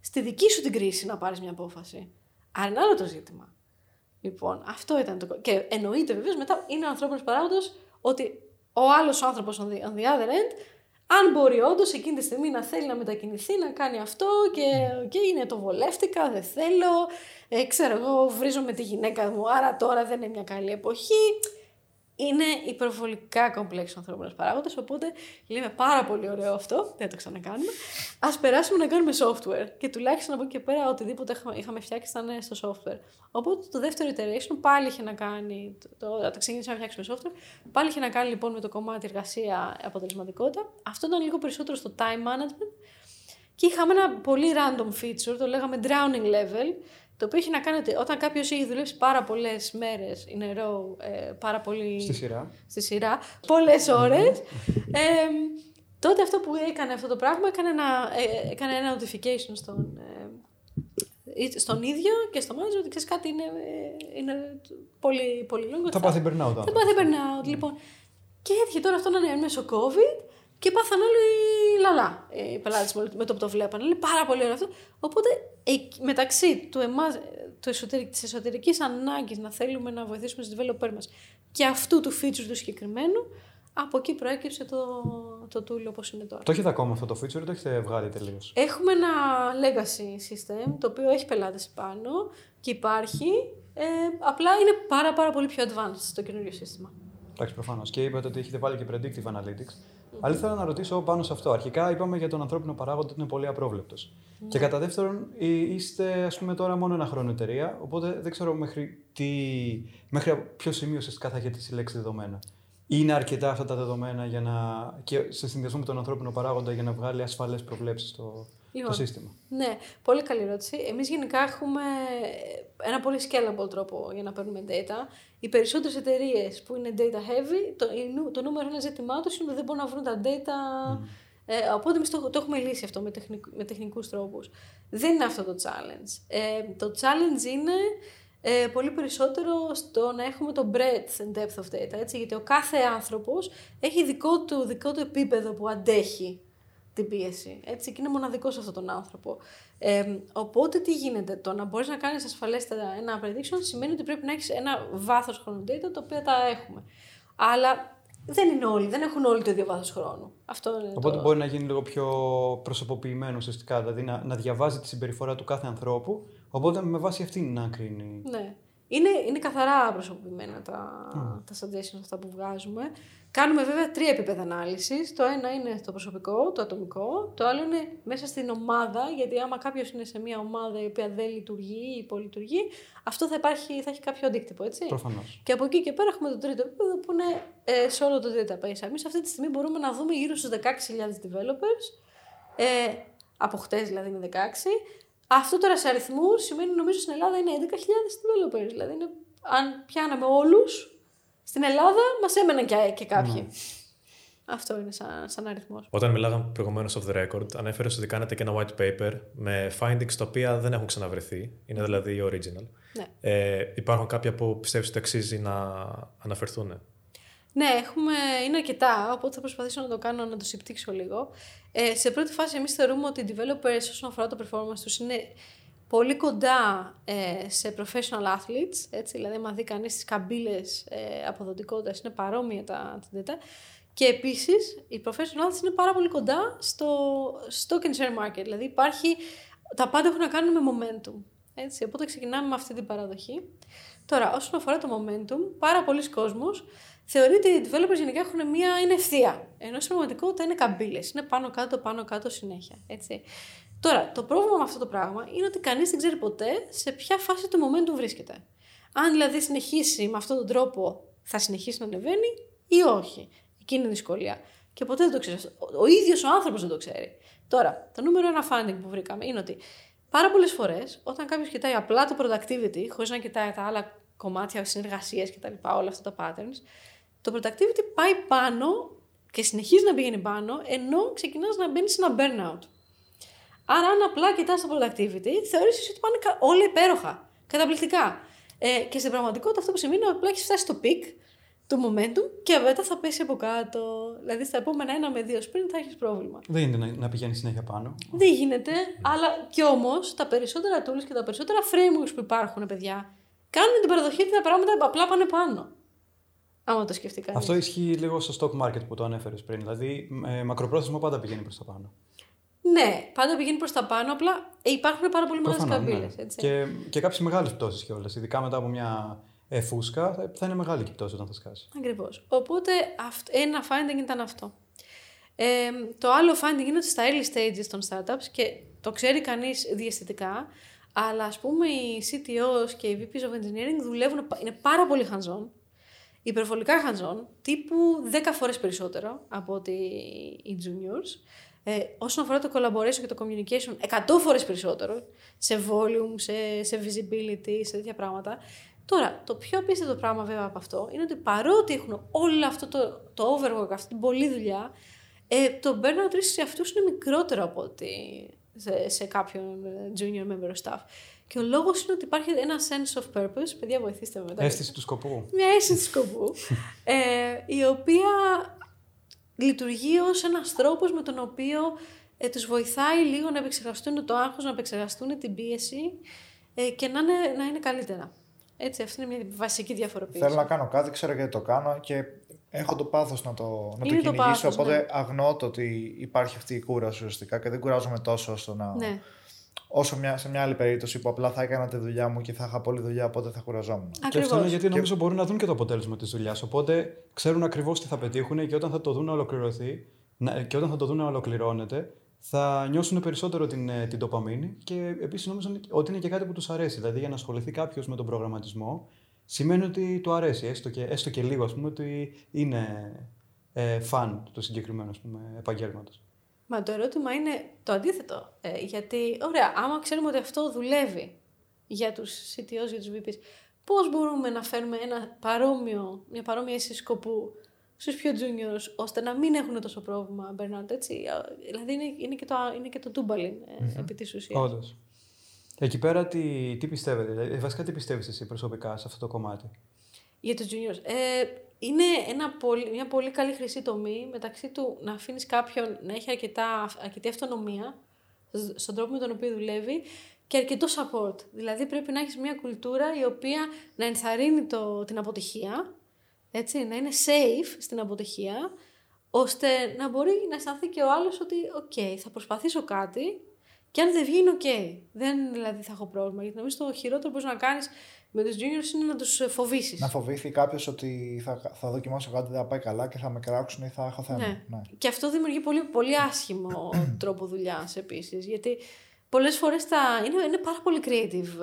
στη δική σου την κρίση να πάρεις μια απόφαση. Άρα είναι άλλο το ζήτημα. Λοιπόν, αυτό ήταν το. Και εννοείται βεβαίως μετά είναι ο ανθρώπινος παράγοντας ότι ο άλλος άνθρωπος on, the- on the other end, αν μπορεί όντως εκείνη τη στιγμή να θέλει να μετακινηθεί, να κάνει αυτό και, και είναι το βολεύτηκα, δεν θέλω. Ε, ξέρω εγώ, βρίζω με τη γυναίκα μου, άρα τώρα δεν είναι μια καλή εποχή. Είναι υπερβολικά κομπλέξ ο ανθρώπινος παράγοντας. Οπότε λέμε πάρα πολύ ωραίο αυτό. Δεν θα το ξανακάνουμε. Α περάσουμε να κάνουμε software. Και τουλάχιστον από εκεί και πέρα, οτιδήποτε είχαμε, είχαμε φτιάξει ήταν στο software. Οπότε το δεύτερο iteration πάλι είχε να κάνει. Το, το, όταν ξεκινήσαμε να φτιάξουμε software, πάλι είχε να κάνει λοιπόν με το κομμάτι εργασία αποτελεσματικότητα. Αυτό ήταν λίγο περισσότερο στο time management. Και είχαμε ένα πολύ random feature, το λέγαμε drowning level, το οποίο έχει να κάνει ότι όταν κάποιος έχει δουλέψει πάρα πολλές μέρες in a row, ε, πάρα πολύ Στη σειρά. στη σειρά, πολλές ώρες, ε, τότε αυτό που έκανε αυτό το πράγμα έκανε ένα, ε, έκανε ένα notification στον, ε, ή- στον ίδιο και στο manager ότι ξέρεις κάτι είναι, ε, είναι πολύ, πολύ long. Θα πάθει burnout. Θα άνθρωπος. πάθει burnout, λοιπόν. Και έτυχε τώρα αυτό να είναι μέσω COVID και πάθαν όλοι λαλά ε, οι πελάτε με το που το βλέπανε. Είναι πάρα πολύ ωραίο αυτό. Οπότε εκ- μεταξύ του εμάς, ε, του εσωτερικ, της εσωτερικής ανάγκης να θέλουμε να βοηθήσουμε τους developer μας και αυτού του feature του συγκεκριμένου, από εκεί προέκυψε το, το tool όπως είναι τώρα. Το έχετε ακόμα αυτό το feature ή το έχετε βγάλει τελείως; Έχουμε ένα legacy system, το οποίο έχει πελάτες πάνω και υπάρχει, ε, απλά είναι πάρα πάρα πολύ πιο advanced το καινούριο σύστημα. Εντάξει, προφανώς. Και είπατε ότι έχετε βάλει και predictive analytics. Αλλά ήθελα να ρωτήσω πάνω σε αυτό. Αρχικά είπαμε για τον ανθρώπινο παράγοντα ότι είναι πολύ απρόβλεπτος. Και κατά δεύτερον, εί- είστε ας πούμε τώρα μόνο ένα χρόνο εταιρεία, οπότε δεν ξέρω μέχρι, τι, μέχρι ποιο σημείο ουσιαστικά θα έχετε συλλέξει δεδομένα. Είναι αρκετά αυτά τα δεδομένα για να, και σε συνδυασμό με τον ανθρώπινο παράγοντα για να βγάλει ασφαλές προβλέψεις το, Λοιπόν, το σύστημα. Ναι, πολύ καλή ερώτηση. Εμείς γενικά έχουμε ένα πολύ scalable τρόπο για να παίρνουμε data. Οι περισσότερες εταιρείες που είναι data heavy, το, η νου- το νούμερο ένα ζήτημά τους είναι ότι δεν μπορούν να βρουν τα data. Ε, οπότε εμείς το, το έχουμε λύσει αυτό με, τεχνικ, με τεχνικούς τρόπους. Δεν είναι αυτό το challenge. Ε, το challenge είναι ε, πολύ περισσότερο στο να έχουμε το breadth and depth of data. Έτσι, γιατί ο κάθε άνθρωπος έχει δικό του, δικό του επίπεδο που αντέχει την πίεση. Έτσι, και είναι μοναδικός σε αυτόν τον άνθρωπο. Ε, οπότε τι γίνεται, το να μπορείς να κάνεις ασφαλέστερα ένα prediction σημαίνει ότι πρέπει να έχεις ένα βάθος χρόνου data το οποίο τα έχουμε. Αλλά δεν είναι όλοι, δεν έχουν όλοι το ίδιο βάθος χρόνου. Αυτό είναι Οπότε το... μπορεί να γίνει λίγο πιο προσωποποιημένο ουσιαστικά, δηλαδή να, να διαβάζει τη συμπεριφορά του κάθε ανθρώπου, οπότε με βάση αυτήν να κρίνει. Ναι. Είναι, είναι καθαρά προσωπημένα τα, τα suggestions αυτά που βγάζουμε. Κάνουμε βέβαια τρία επίπεδα ανάλυσης. Το ένα είναι το προσωπικό, το ατομικό. Το άλλο είναι μέσα στην ομάδα, γιατί άμα κάποιος είναι σε μια ομάδα η οποία δεν λειτουργεί ή υπολειτουργεί, αυτό θα, υπάρχει, θα έχει κάποιο αντίκτυπο, έτσι. Προφανώς. Και από εκεί και πέρα έχουμε το τρίτο επίπεδο που είναι ε, σε όλο το database. Εμείς αυτή τη στιγμή μπορούμε να δούμε γύρω στους 16.000 developers. Ε, από χτες δηλαδή είναι 16. Αυτό τώρα σε αριθμούς σημαίνει νομίζω στην Ελλάδα είναι 11.000 developers. Δηλαδή είναι, αν πιάναμε όλους, στην Ελλάδα μας έμεναν και, και κάποιοι. Αυτό είναι σαν, σαν αριθμός. Όταν μιλάγαμε προηγουμένως off the record, ανέφερες ότι κάνετε και ένα white paper με findings τα οποία δεν έχουν ξαναβρεθεί. Είναι δηλαδή original. Ναι. Ε, υπάρχουν κάποια που πιστεύεις ότι αξίζει να αναφερθούν. Ναι, έχουμε, είναι αρκετά, οπότε θα προσπαθήσω να το κάνω να το συμπτύξω λίγο. Ε, σε πρώτη φάση, εμείς θεωρούμε ότι οι developers όσον αφορά το performance τους είναι πολύ κοντά ε, σε professional athletes, έτσι, δηλαδή άμα δει κανείς τις καμπύλες ε, αποδοτικότητας είναι παρόμοια τα, τα data. Και επίσης, οι professional athletes είναι πάρα πολύ κοντά στο stock and share market, δηλαδή υπάρχει, τα πάντα έχουν να κάνουν με momentum. Έτσι, οπότε ξεκινάμε με αυτή την παραδοχή. Τώρα, όσον αφορά το momentum, πάρα πολλοί κόσμος θεωρεί ότι οι developers γενικά έχουν μία είναι ευθεία. Ενώ στην πραγματικότητα είναι καμπύλες. Είναι πάνω κάτω, πάνω κάτω συνέχεια. Έτσι. Τώρα, το πρόβλημα με αυτό το πράγμα είναι ότι κανείς δεν ξέρει ποτέ σε ποια φάση του momentum βρίσκεται. Αν δηλαδή συνεχίσει με αυτόν τον τρόπο, θα συνεχίσει να ανεβαίνει ή όχι. Εκείνη είναι η δυσκολία. Και ποτέ δεν το ξέρει. Ο ίδιος ο άνθρωπος δεν το ξέρει. Τώρα, το νούμερο ένα finding που βρήκαμε είναι ότι πάρα πολλές φορές όταν κάποιος κοιτάει απλά το productivity, χωρίς να κοιτάει τα άλλα κομμάτια συνεργασίας κτλ., όλα αυτά τα patterns, το productivity πάει πάνω και συνεχίζει να πηγαίνει πάνω, ενώ ξεκινάς να μπαίνεις σε ένα burnout. Άρα, αν απλά κοιτάς το productivity, θεωρείς ότι πάνε όλα υπέροχα, καταπληκτικά. Ε, και στην πραγματικότητα αυτό που σημαίνει είναι ότι απλά έχεις φτάσει στο peak του momentum και μετά θα πέσει από κάτω. Δηλαδή, στα επόμενα ένα με δύο sprint θα έχεις πρόβλημα. Δεν γίνεται να, να πηγαίνει συνέχεια πάνω. Δεν γίνεται, αλλά κι όμως τα περισσότερα tools και τα περισσότερα frameworks που υπάρχουν, παιδιά, κάνουν την παραδοχή ότι τα πράγματα απλά πάνε πάνω. Άμα το σκεφτεί κανείς. Αυτό ισχύει λίγο στο stock market που το ανέφερες πριν. Δηλαδή, ε, μακροπρόθεσμα πάντα πηγαίνει προς τα πάνω. Ναι, πάντα πηγαίνει προς τα πάνω. Απλά ε, υπάρχουν πάρα πολύ μεγάλες Προφανώς, καμπύλες. ναι. Και, και κάποιες μεγάλες πτώσεις κιόλας. Ειδικά μετά από μια ε, φούσκα, θα, θα είναι μεγάλη και η πτώση όταν θα σκάσει. Ακριβώς. Οπότε αυτ- ένα finding ήταν αυτό. Ε, το άλλο finding είναι ότι στα early stages των startups και το ξέρει κανείς διαισθητικά, αλλά ας πούμε οι CTOs και οι VPs of engineering δουλεύουν, είναι πάρα πολύ hands-on, υπερβολικά hands-on, τύπου 10 φορές περισσότερο από ότι οι juniors. Ε, όσον αφορά το collaboration και το communication, 100 φορές περισσότερο, σε volume, σε, σε visibility, σε τέτοια πράγματα. Τώρα, το πιο απίστευτο πράγμα βέβαια από αυτό είναι ότι παρότι έχουν όλο αυτό το, το overwork, αυτή την πολλή δουλειά, ε, το burnout risk σε αυτούς είναι μικρότερο από ότι σε, σε κάποιον ε, junior member of staff. Και ο λόγος είναι ότι υπάρχει ένα sense of purpose, παιδιά βοηθήστε με μετά. Αίσθηση του σκοπού. Μια αίσθηση σκοπού, ε, η οποία λειτουργεί ως ένας τρόπος με τον οποίο ε, τους βοηθάει λίγο να επεξεργαστούν το άγχος, να επεξεργαστούν την πίεση ε, και να είναι, να είναι καλύτερα. Έτσι, αυτή είναι μια βασική διαφοροποίηση. Θέλω να κάνω κάτι, ξέρω γιατί το κάνω και έχω το πάθος να το, να το Είναι το κυνηγήσω. πάθος, οπότε ναι. αγνώ το ότι υπάρχει αυτή η κούραση ουσιαστικά και δεν κουράζομαι τόσο ώστε να. Ναι, Όσο μια, σε μια άλλη περίπτωση που απλά θα έκανα τη δουλειά μου και θα είχα πολλή δουλειά, οπότε θα κουραζόμουν. Και αυτό είναι ακριβώς. γιατί νομίζω μπορούν να δουν και το αποτέλεσμα της δουλειάς. Οπότε ξέρουν ακριβώς τι θα πετύχουν και όταν θα το δουν να ολοκληρωθεί να- και όταν θα το δουν να ολοκληρώνεται, θα νιώσουν περισσότερο την, ε, την τοπαμίνη και επίσης νομίζω ότι είναι και κάτι που τους αρέσει. Δηλαδή, για να ασχοληθεί κάποιος με τον προγραμματισμό, σημαίνει ότι του αρέσει, έστω και, έστω και λίγο, ας πούμε, ότι είναι ε, φαν του συγκεκριμένου επαγγέλματος. Μα το ερώτημα είναι το αντίθετο. Ε, γιατί, ωραία, άμα ξέρουμε ότι αυτό δουλεύει για τους CTOs, για τους VPs, πώς μπορούμε να φέρουμε ένα παρόμοιο, μια παρόμοια αίσθηση σκοπού στους πιο juniors, ώστε να μην έχουν τόσο πρόβλημα burnout, έτσι; Ε, Δηλαδή είναι, είναι, και, το, είναι και το τούμπαλιν ε, επί της ουσίας. Όντως. Εκεί πέρα τι, τι πιστεύετε, δηλαδή, βασικά τι πιστεύεις εσύ προσωπικά σε αυτό το κομμάτι; Για τους juniors. Ε, είναι ένα πολύ, μια πολύ καλή χρυσή τομή μεταξύ του να αφήνεις κάποιον να έχει αρκετά, αρκετή αυτονομία σ- στον τρόπο με τον οποίο δουλεύει και αρκετό support. Δηλαδή πρέπει να έχεις μια κουλτούρα η οποία να ενθαρρύνει το, την αποτυχία Έτσι, να είναι safe στην αποτυχία, ώστε να μπορεί να αισθανθεί και ο άλλος ότι «OK, θα προσπαθήσω κάτι και αν δεν βγει είναι οκ. Δεν δηλαδή θα έχω πρόβλημα». Γιατί νομίζω το χειρότερο που μπορείς να κάνεις με τους juniors είναι να τους φοβήσεις. Να φοβήθει κάποιος ότι θα, θα δοκιμάσω κάτι, δεν θα πάει καλά και θα με κράξουν ή θα έχω θέμα. Ναι. Ναι. Και αυτό δημιουργεί πολύ, πολύ άσχημο τρόπο δουλειάς επίσης. Γιατί πολλές φορές τα... είναι, είναι πάρα πολύ creative,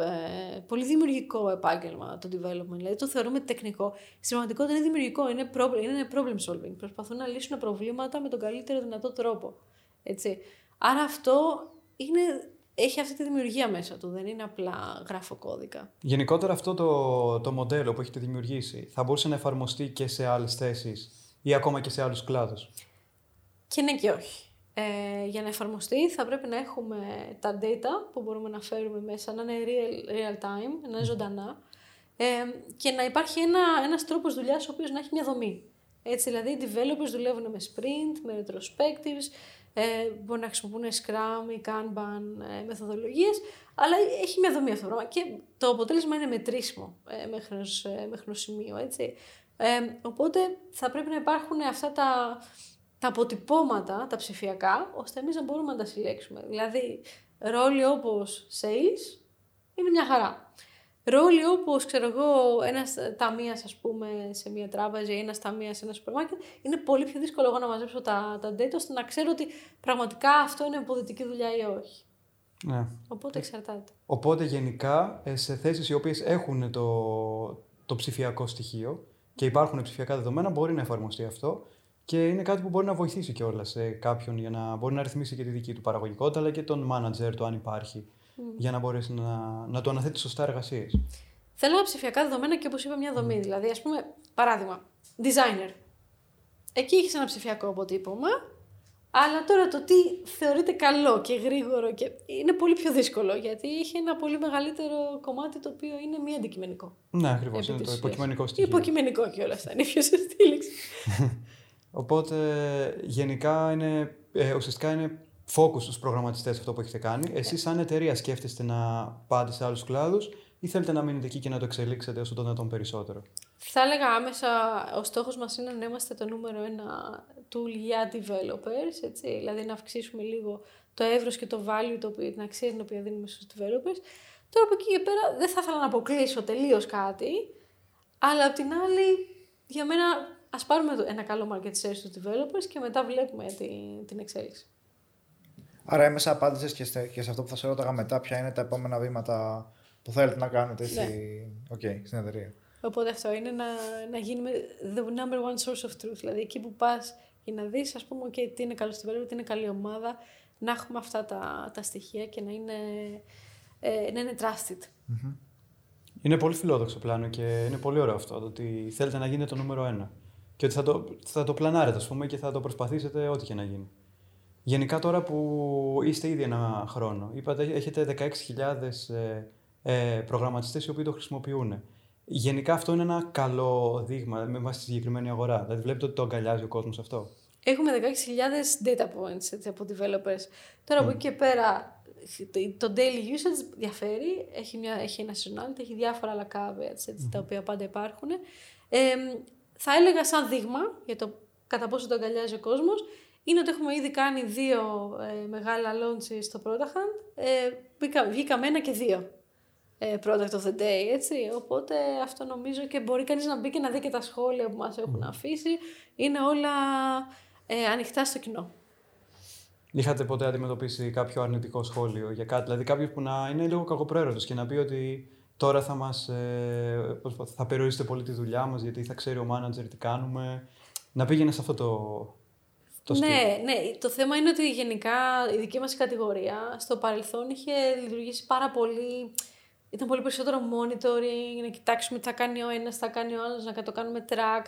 ε, πολύ δημιουργικό επάγγελμα το development. Δηλαδή το θεωρούμε τεχνικό. Στην πραγματικότητα είναι δημιουργικό, είναι problem, είναι problem solving. Προσπαθούν να λύσουν προβλήματα με τον καλύτερο δυνατό τρόπο. Έτσι. Άρα αυτό είναι, έχει αυτή τη δημιουργία μέσα του, δεν είναι απλά γράφω κώδικα. Γενικότερα αυτό το, το μοντέλο που έχετε δημιουργήσει θα μπορούσε να εφαρμοστεί και σε άλλες θέσεις ή ακόμα και σε άλλους κλάδους; Και ναι και όχι. Ε, για να εφαρμοστεί θα πρέπει να έχουμε τα data που μπορούμε να φέρουμε μέσα, να είναι real, real time, να είναι ζωντανά ε, και να υπάρχει ένα, ένας τρόπος δουλειάς ο οποίος να έχει μια δομή. Έτσι, δηλαδή οι developers δουλεύουν με sprint, με retrospectives, ε, μπορεί να χρησιμοποιούν Scrum ή Kanban ε, μεθοδολογίες, αλλά έχει μια δομή αυτό το πράγμα και το αποτέλεσμα είναι μετρήσιμο ε, μέχρι, ως, ε, μέχρι ως σημείο, έτσι. Ε, οπότε θα πρέπει να υπάρχουν αυτά τα, τα αποτυπώματα, τα ψηφιακά, ώστε εμείς να μπορούμε να τα συλλέξουμε. Δηλαδή, ρόλοι όπως sales είναι μια χαρά. Ρόλοι όπως, ξέρω εγώ, ένας ταμείας, ας πούμε, σε μια τράπεζα ή ένας ταμείας σε ένα σούπερ μάρκετ, είναι πολύ πιο δύσκολο εγώ να μαζέψω τα, τα data, ώστε να ξέρω ότι πραγματικά αυτό είναι αποδυτική δουλειά ή όχι. Ναι. Οπότε εξαρτάται. Οπότε γενικά ε, σε θέσεις οι οποίες έχουν το, το ψηφιακό στοιχείο και υπάρχουν ψηφιακά δεδομένα μπορεί να εφαρμοστεί αυτό και είναι κάτι που μπορεί να βοηθήσει κιόλας σε κάποιον για να μπορεί να ρυθμίσει και τη δική του παραγωγικότητα αλλά και τον manager του αν υπάρχει για να μπορέσει να, να του αναθέτεις σωστά εργασίες. Θέλω ψηφιακά δεδομένα και όπως είπα, μια δομή. Δηλαδή, ας πούμε, παράδειγμα, designer. Εκεί έχει ένα ψηφιακό αποτύπωμα, αλλά τώρα το τι θεωρείται καλό και γρήγορο και είναι πολύ πιο δύσκολο γιατί έχει ένα πολύ μεγαλύτερο κομμάτι το οποίο είναι μη αντικειμενικό. Ναι, ακριβώς. Επί Είναι της το ουσίας. υποκειμενικό στοιχείο. Υποκειμενικό και όλα αυτά. Είναι η πιο σωστή λέξη. Οπότε γενικά είναι, ε, ουσιαστικά είναι focus στους προγραμματιστές αυτό που έχετε κάνει. Εσείς σαν εταιρεία σκέφτεστε να πάτε σε άλλους κλάδους ή θέλετε να μείνετε εκεί και να το εξελίξετε όσο το δυνατόν περισσότερο; Θα έλεγα άμεσα, ο στόχος μας είναι να είμαστε το νούμερο ένα tool για developers, έτσι, δηλαδή να αυξήσουμε λίγο το εύρος και το value, το οποίο, την αξία την οποία δίνουμε στους developers. Τώρα από εκεί και πέρα δεν θα ήθελα να αποκλείσω τελείως κάτι, αλλά απ' την άλλη, για μένα, ας πάρουμε το- ένα καλό market share στους developers και μετά βλέπουμε την, την εξέλιξη. Άρα έμεσα απάντησες και, σε- και σε αυτό που θα σε ρώταγα μετά, ποια είναι τα επόμενα βήματα που θέλετε να κάνετε στη... okay, στην εταιρεία. Οπότε αυτό είναι να, να γίνουμε the number one source of truth. Δηλαδή εκεί που πας για να δεις, ας πούμε, okay, τι είναι καλό στην developer, τι είναι καλή ομάδα, να έχουμε αυτά τα, τα στοιχεία και να είναι, ε, να είναι trusted. Είναι πολύ φιλόδοξο πλάνο και είναι πολύ ωραίο αυτό, το ότι θέλετε να γίνετε το νούμερο ένα. Και ότι θα το, θα το πλανάρετε, ας πούμε, και θα το προσπαθήσετε ό,τι και να γίνει. Γενικά τώρα που είστε ήδη ένα χρόνο, είπατε έχετε 16.000 ε, ε, προγραμματιστές οι οποίοι το χρησιμοποιούν. Γενικά αυτό είναι ένα καλό δείγμα με βάση τη συγκεκριμένη αγορά. Δηλαδή βλέπετε ότι το αγκαλιάζει ο κόσμος αυτό. Έχουμε 16.000 data points έτσι, από developers. Τώρα από εκεί και πέρα το- το daily usage διαφέρει, έχει, μια, έχει ένα seasonality, έχει διάφορα άλλα caveats έτσι, τα οποία πάντα υπάρχουν. Ε, θα έλεγα σαν δείγμα για το κατά πόσο το αγκαλιάζει ο κόσμος, είναι ότι έχουμε ήδη κάνει δύο ε, μεγάλα launches στο Protahand. Ε, βγήκα, βγήκαμε ένα και δύο ε, product of the day, έτσι. Οπότε αυτό νομίζω και μπορεί κανείς να μπει και να δει και τα σχόλια που μας έχουν αφήσει. Είναι όλα ε, ανοιχτά στο κοινό. Είχατε ποτέ αντιμετωπίσει κάποιο αρνητικό σχόλιο για κάτι, δηλαδή κάποιος που να είναι λίγο κακοπροαίρετος και να πει ότι τώρα θα μας, ε, πώς πω, θα περιορίσετε πολύ τη δουλειά μας γιατί θα ξέρει ο manager τι κάνουμε. Να πήγαινε σε αυτό το, το στυλ. ναι, ναι. Το θέμα είναι ότι γενικά η δική μας κατηγορία στο παρελθόν είχε λειτουργήσει πάρα πολύ. Ήταν πολύ περισσότερο monitoring, να κοιτάξουμε τι θα κάνει ο ένας, τι θα κάνει ο άλλος, να το κάνουμε track.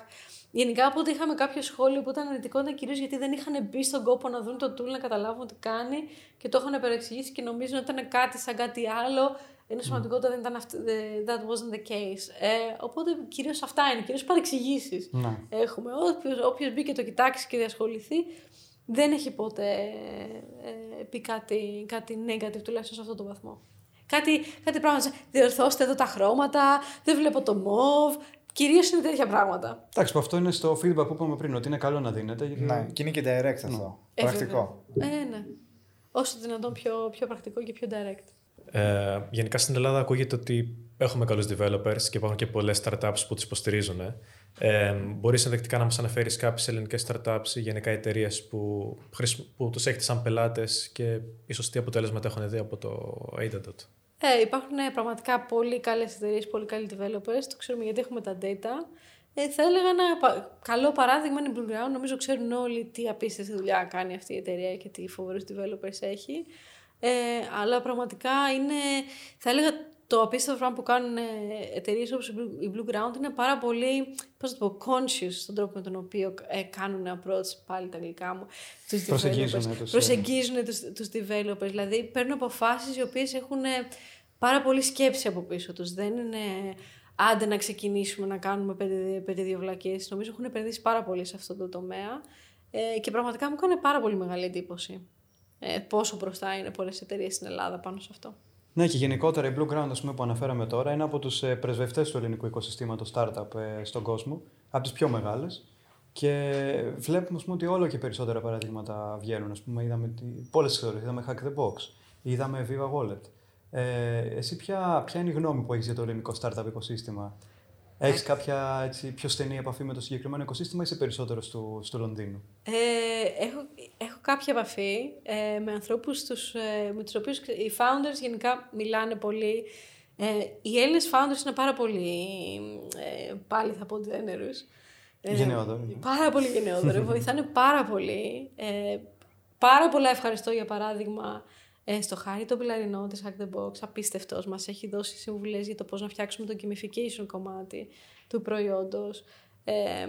Γενικά από ότι είχαμε κάποιο σχόλιο που ήταν αρνητικό ήταν κυρίως γιατί δεν είχαν μπει στον κόπο να δουν το tool, να καταλάβουν τι κάνει και το είχαν παρεξηγήσει και νομίζουν ότι ήταν κάτι σαν κάτι άλλο. Ενώ σημαντικότητα δεν ήταν αυτό, that wasn't the case. Ε, οπότε κυρίως αυτά είναι, κυρίως παρεξηγήσεις Ναι. έχουμε. Όποιος, όποιος μπει και το κοιτάξει και διασχοληθεί, δεν έχει ποτέ ε, πει κάτι, κάτι negative, τουλάχιστον σε αυτό το βαθμό. Κάτι, κάτι πράγματα, σαν, διορθώστε εδώ τα χρώματα, δεν βλέπω το mauve, Κυρίως είναι τέτοια πράγματα. Εντάξει, που αυτό είναι στο feedback που είπαμε πριν, ότι είναι καλό να δίνετε. Γιατί... Ναι, και είναι και direct αυτό. Ε, Πρακτικό. βέβαια. Ε, ναι. Όσο δυνατόν πιο, πιο πρακτικό και πιο direct. Ε, γενικά στην Ελλάδα ακούγεται ότι έχουμε καλούς developers και υπάρχουν και πολλές startups που του υποστηρίζουν. Ε, Μπορείς ενδεικτικά να μας αναφέρεις κάποιες ελληνικές startups ή γενικά εταιρείες που, χρησι- που τους έχετε σαν πελάτες και ίσως τι αποτέλεσματα έχουν δει από το Adadot. Ε, υπάρχουν ε, πραγματικά πολύ καλές εταιρείες, πολύ καλοί developers. Το ξέρουμε γιατί έχουμε τα data. Ε, θα έλεγα ένα πα- καλό παράδειγμα είναι η Blue Ground. Νομίζω ξέρουν όλοι τι απίστευτη δουλειά κάνει αυτή η εταιρεία και τι φοβερούς developers έχει. Ε, αλλά πραγματικά είναι, θα έλεγα, το απίστευτο πράγμα που κάνουν εταιρείες όπως η Blue- η Blue Ground είναι πάρα πολύ, πώς να το πω, conscious στον τρόπο με τον οποίο ε, κάνουν approach, πάλι τα αγγλικά μου, τους Προσεγγίζουν, developers. ε, τους, ε, Προσεγγίζουν τους, τους developers, δηλαδή παίρνουν αποφάσεις οι οποίες έχουν ε, πάρα πολύ σκέψη από πίσω τους. Δεν είναι άντε να ξεκινήσουμε να κάνουμε πέντε, πέντε δύο βλακίες. Νομίζω έχουν επενδύσει πάρα πολύ σε αυτό το τομέα ε, και πραγματικά μου κάνει πάρα πολύ μεγάλη εντύπωση ε, πόσο μπροστά είναι πολλές εταιρείες στην Ελλάδα πάνω σε αυτό. Ναι, και γενικότερα η Blue Ground ας πούμε, που αναφέραμε τώρα είναι από τους πρεσβευτές του ελληνικού οικοσυστήματος startup ε, στον κόσμο, από τις πιο μεγάλες. Και βλέπουμε ας πούμε, ότι όλο και περισσότερα παραδείγματα βγαίνουν. Ας πούμε, είδαμε πολλές ιστορίες. Είδαμε Hack the Box, είδαμε Viva Wallet. Ε, εσύ, ποια, ποια είναι η γνώμη που έχεις για το ελληνικό startup οικοσύστημα, Έχεις κάποια έτσι, πιο στενή επαφή με το συγκεκριμένο οικοσύστημα ή είσαι περισσότερο στο, στο Λονδίνο; Ε, έχω, έχω κάποια επαφή ε, με ανθρώπους τους, ε, με τους οποίους οι founders γενικά μιλάνε πολύ. Ε, οι Έλληνες founders είναι πάρα πολύ, ε, πάλι θα πω generous. Ε, Γενναιόδοροι. Πάρα πολύ γενναιόδοροι. βοηθάνε πάρα πολύ. Ε, πάρα πολλά ευχαριστώ για παράδειγμα ε, στο Χάρη το Πιλαρινό της Hack the Box, απίστευτος, μας έχει δώσει συμβουλές για το πώς να φτιάξουμε το gamification κομμάτι του προϊόντος. Ε,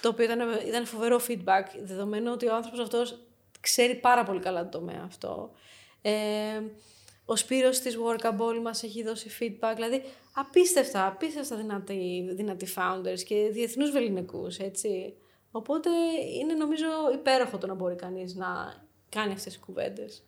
το οποίο ήταν, ήταν φοβερό feedback, δεδομένου ότι ο άνθρωπος αυτός ξέρει πάρα πολύ καλά το τομέα αυτό. Ε, ο Σπύρος της Workable μας έχει δώσει feedback, δηλαδή απίστευτα, απίστευτα δυνατοί, δυνατοί founders και διεθνούς βεληνικούς, έτσι. Οπότε είναι νομίζω υπέροχο το να μπορεί κανείς να κάνει αυτές τις κουβέντες.